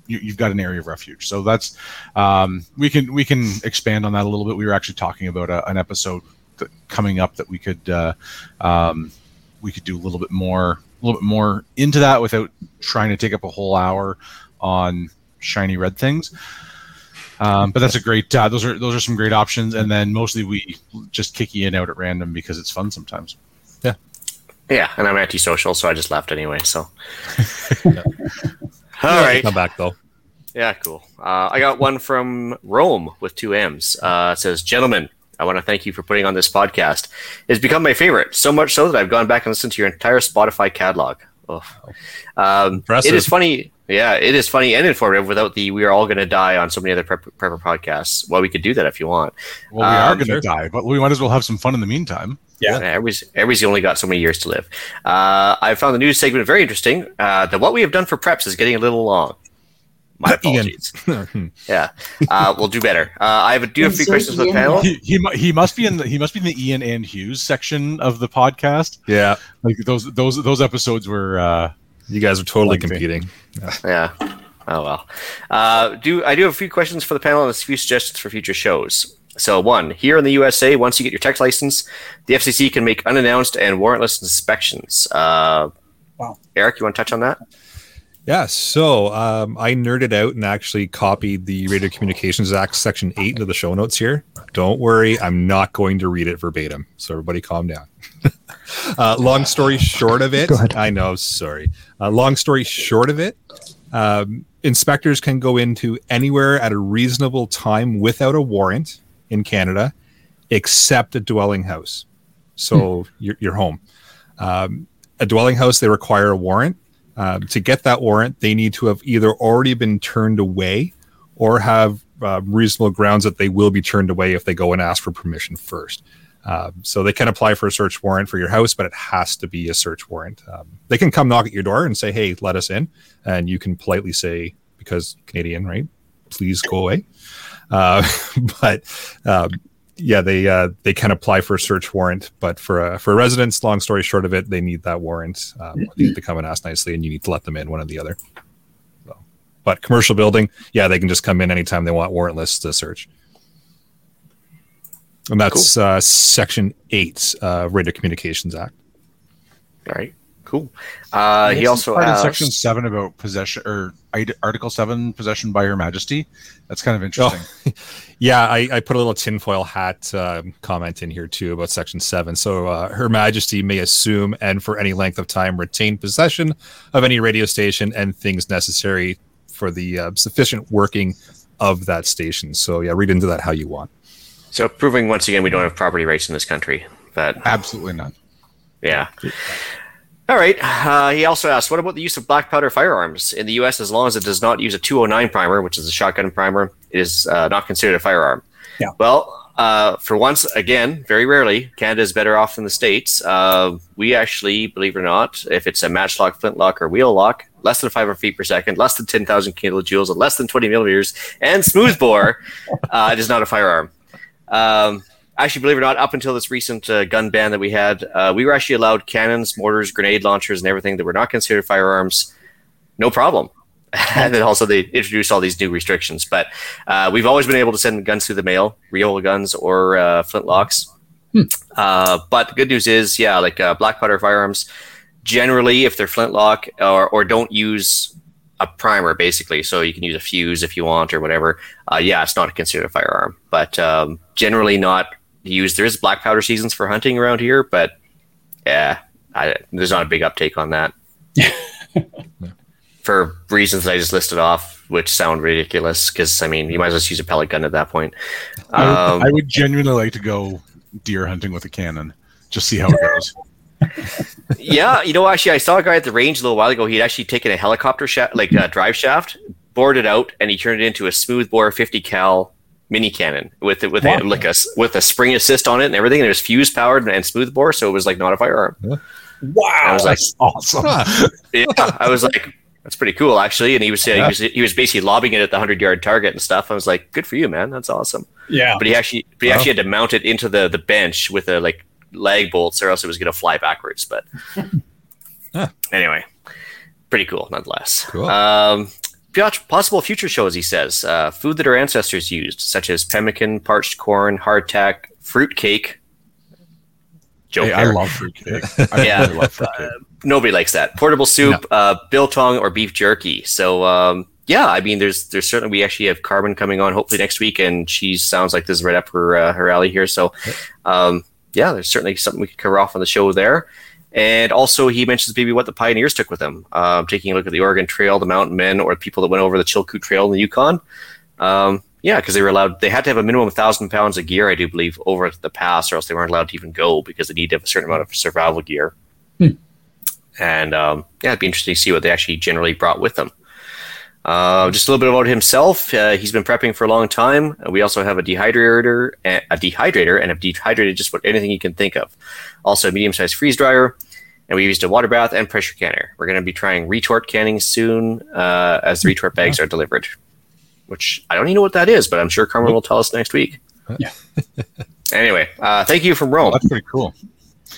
S3: you, have got an area of refuge. So that's um, we can we can expand on that a little bit. We were actually talking about a, an episode that, coming up that we could uh, um, we could do a little bit more a little bit more into that without trying to take up a whole hour on shiny red things um, but that's a great. Uh, those are those are some great options, and then mostly we just kick you in out at random because it's fun sometimes.
S1: Yeah,
S2: yeah, and I'm antisocial, so I just left anyway. So, yeah. all right,
S1: come back though.
S2: Yeah, cool. Uh, I got one from Rome with two M's. Uh, it says, "Gentlemen, I want to thank you for putting on this podcast. It's become my favorite, so much so that I've gone back and listened to your entire Spotify catalog. Oh. Um, it is funny. Yeah, it is funny and informative without the "we are all going to die" on so many other prepper, prepper podcasts. Well, we could do that if you want.
S3: Well, we um, are going to sure. die, but we might as well have some fun in the meantime.
S2: Yeah, yeah everybody's, everybody's only got so many years to live. Uh, I found the news segment very interesting. Uh, that what we have done for preps is getting a little long. My apologies. yeah, uh, we'll do better. Uh, I have a, do have a few questions for the panel.
S3: He, he, he, must be in the he must be in the Ian and Hughes section of the podcast.
S1: Yeah,
S3: like those those those episodes were. Uh,
S1: you guys are totally competing.
S2: Yeah. yeah. Oh well. Uh, do I do have a few questions for the panel and a few suggestions for future shows. So one, here in the USA, once you get your tech license, the FCC can make unannounced and warrantless inspections. Uh, wow. Eric, you want to touch on that?
S1: Yeah, so um, I nerded out and actually copied the Radio Communications Act Section 8 into the show notes here. Don't worry, I'm not going to read it verbatim. So everybody calm down. uh, long story short of it, I know, sorry. Uh, long story short of it, um, inspectors can go into anywhere at a reasonable time without a warrant in Canada, except a dwelling house. So hmm. your, your home. Um, a dwelling house, they require a warrant uh, to get that warrant, they need to have either already been turned away or have uh, reasonable grounds that they will be turned away if they go and ask for permission first. Uh, so they can apply for a search warrant for your house, but it has to be a search warrant. Um, they can come knock at your door and say, "Hey, let us in," and you can politely say, "Because Canadian, right? Please go away." Uh, but um, yeah, they uh, they can apply for a search warrant, but for a, for residents, long story short of it, they need that warrant. Um, they need to come and ask nicely, and you need to let them in, one or the other.
S2: So.
S1: But commercial building, yeah, they can just come in anytime they want warrantless to search. And that's uh, Section 8, uh, Radio Communications Act.
S2: All right, cool. Uh, he also
S3: part in
S2: asked,
S3: section seven about possession or Article seven possession by Her Majesty. That's kind of interesting.
S1: Yeah, I, I put a little tinfoil hat um, comment in here too about Section 7. So, uh, Her Majesty may assume and for any length of time retain possession of any radio station and things necessary for the uh, sufficient working of that station. So, yeah, read into that how you want.
S2: so proving once again we don't have property rights in this country. But
S3: Absolutely not.
S2: Yeah. All right. Uh, he also asked, what about the use of black powder firearms in the U.S. As long as it does not use a 209 primer, which is a shotgun primer, it is uh, not considered a firearm.
S6: Yeah.
S2: Well, uh, for once again, very rarely, Canada is better off than the states. Uh, we actually, believe it or not, if it's a matchlock, flintlock, or wheel lock, less than 500 feet per second, less than 10,000 kilojoules, and less than 20 millimeters, and smoothbore, uh, it is not a firearm. Um, actually, believe it or not, up until this recent uh, gun ban that we had, uh, we were actually allowed cannons, mortars, grenade launchers, and everything that were not considered firearms. No problem. and then also they introduced all these new restrictions. But uh, we've always been able to send guns through the mail, Riola guns or uh, flintlocks. Uh, but the good news is, yeah, like uh, black powder firearms, generally, if they're flintlock or, or don't use a primer, basically, so you can use a fuse if you want or whatever. Uh, yeah, it's not considered a firearm, but um, generally not used. There is black powder seasons for hunting around here, but yeah, I, there's not a big uptake on that for reasons that I just listed off, which sound ridiculous. Because I mean, you might as well just use a pellet gun at that point.
S3: I would,
S2: Um,
S3: I would genuinely like to go deer hunting with a cannon. Just see how it goes.
S2: yeah, you know, actually, I saw a guy at the range a little while ago. He'd actually taken a helicopter shaft, like a drive shaft, bored it out, and he turned it into a smoothbore 50 cal mini cannon with it with a, like a s- with a spring assist on it and everything. And it was fuse powered and, and smoothbore, so it was like not a firearm.
S6: Wow.
S2: I was like,
S3: That's awesome.
S2: yeah, I was like, that's pretty cool actually. And he was saying he was he was basically lobbing it at the hundred yard target and stuff. I was like, good for you, man. That's awesome.
S6: yeah.
S2: But he actually but he
S1: Wow.
S2: actually had to mount it into the the bench with a like lag bolts, or else it was going to fly backwards. But
S1: Huh.
S2: anyway, pretty cool nonetheless.
S1: Cool.
S2: Um, pot- possible future shows, he says. Uh, food that our ancestors used, such as pemmican, parched corn, hardtack, fruit cake. Joke
S3: Hey, I love fruitcake. I
S2: Yeah.
S3: really love fruitcake.
S2: Nobody likes that. Portable soup, uh, biltong, or beef jerky. So um, yeah, I mean, there's there's certainly we actually have Carmen coming on hopefully next week, and she sounds like this is right up her uh, her alley here. So um, yeah, there's certainly something we could cover off on the show there. And also, he mentions maybe what the pioneers took with them, um, taking a look at the Oregon Trail, the Mountain Men, or people that went over the Chilkoot Trail in the Yukon. Um, yeah, because they were allowed, they had to have a minimum of thousand pounds of gear, I do believe, over the pass, or else they weren't allowed to even go because they need to have a certain amount of survival gear. And um, yeah, it'd be interesting to see what they actually generally brought with them. Uh, just a little bit about himself. Uh, he's been prepping for a long time. We also have a dehydrator, a dehydrator, and have dehydrated just about anything you can think of. Also, a medium-sized freeze dryer, and we used a water bath and pressure canner. We're going to be trying retort canning soon uh, as the retort bags are delivered. Which I don't even know what that is, but I'm sure Carmen will tell us next week.
S6: Yeah.
S2: anyway, uh, thank you from Rome.
S3: That's pretty cool.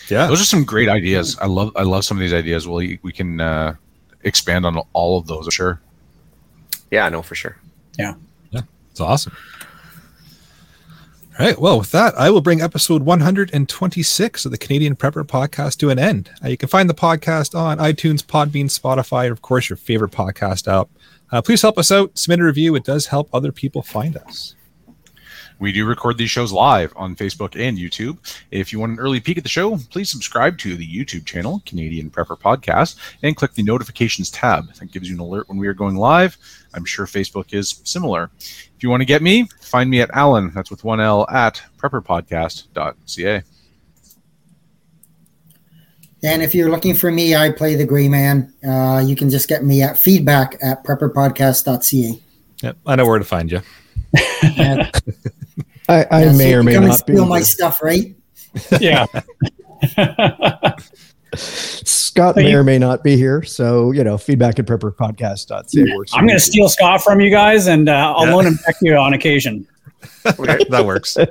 S1: Yeah.
S3: Those are some great ideas. I love I love some of these ideas. Well, we we can uh, expand on all of those. For sure.
S2: Yeah, no, for sure.
S1: Yeah, yeah, it's awesome. All right. Well, with that, I will bring episode 126 of the Canadian Prepper podcast to an end. Uh, you can find the podcast on iTunes, Podbean, Spotify, and of course, your favorite podcast app. Uh, please help us out. Submit a review. It does help other people find us.
S3: We do record these shows live on Facebook and YouTube. If you want an early peek at the show, please subscribe to the YouTube channel, Canadian Prepper Podcast, and click the notifications tab. That gives you an alert when we are going live. I'm sure Facebook is similar. If you want to get me, find me at Alan, that's with one L, at prepperpodcast.ca.
S5: And if you're looking for me, I play the Gray Man. Uh, you can just get me at feedback at prepperpodcast.ca.
S1: Yep. I know where to find you.
S4: I, I
S5: yeah,
S4: may
S5: you
S4: or
S5: can
S4: may
S5: come and
S4: not be.
S5: steal my stuff, right?
S6: yeah.
S4: Scott
S6: So
S4: may
S6: you-
S4: or may not be here. So, you know, feedback at prepperpodcast.ca. works
S6: I'm going to steal Scott from you guys, and uh, I'll
S1: Yeah.
S6: loan him back to you on occasion.
S1: Okay, that works.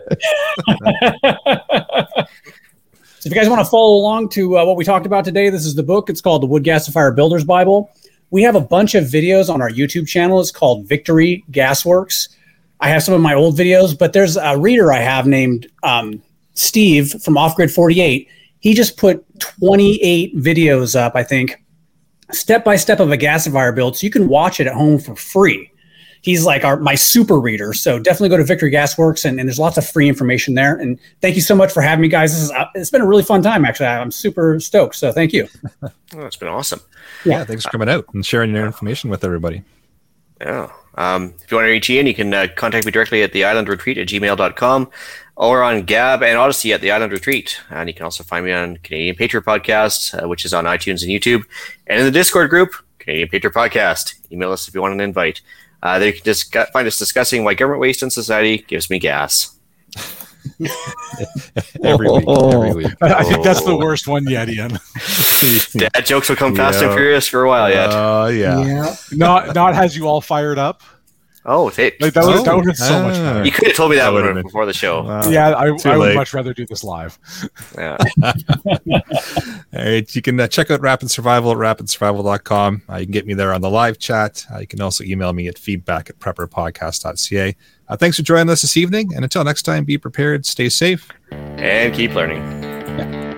S6: So if you guys want to follow along to uh, what we talked about today, this is the book. It's called The Wood Gasifier Builder's Bible. we have a bunch of videos on our YouTube channel. It's called Victory Gasworks. I have some of my old videos, but there's a reader I have named um, Steve from Off Grid 48. He just put 28 videos up, I think, step by step of a gasifier build, so you can watch it at home for free. He's like our my super reader, so definitely go to Victory Gasworks, and, and there's lots of free information there. And thank you so much for having me, guys. This is uh, it's been a really fun time. Actually, I'm super stoked. So thank you.
S2: Oh, it's been awesome.
S1: Yeah, thanks for coming out and sharing your information with everybody.
S2: Yeah. Um, if you want to reach Ian, you can uh, contact me directly at the island retreat at gmail.com or on Gab and Odysee at the Island Retreat. And you can also find me on Canadian Patriot Podcast, uh, which is on iTunes and YouTube, and in the Discord group, Canadian Patriot Podcast. Email us if you want an invite. Uh, there you can just find us discussing why government waste in society gives me gas.
S1: every week. Every week.
S3: I think that's the
S2: Oh.
S3: worst one yet, Ian.
S2: Dad jokes will come fast and furious for a while yet.
S1: Oh yeah.
S5: Yeah.
S3: not not has you all fired up.
S2: Oh, they,
S3: Like that would
S1: Oh,
S3: have been so much better.
S2: you could have told me that,
S1: That
S2: one
S1: been-
S2: before the show.
S1: Wow.
S3: Yeah, I, I would
S1: late.
S3: much rather do this live.
S2: Yeah.
S1: All right, you can uh, check out Rapid Survival at rapidsurvival.com. Uh, you can get me there on the live chat. Uh, you can also email me at feedback at prepperpodcast.ca. Uh, thanks for joining us this evening. And until next time, be prepared, stay safe.
S2: And keep learning.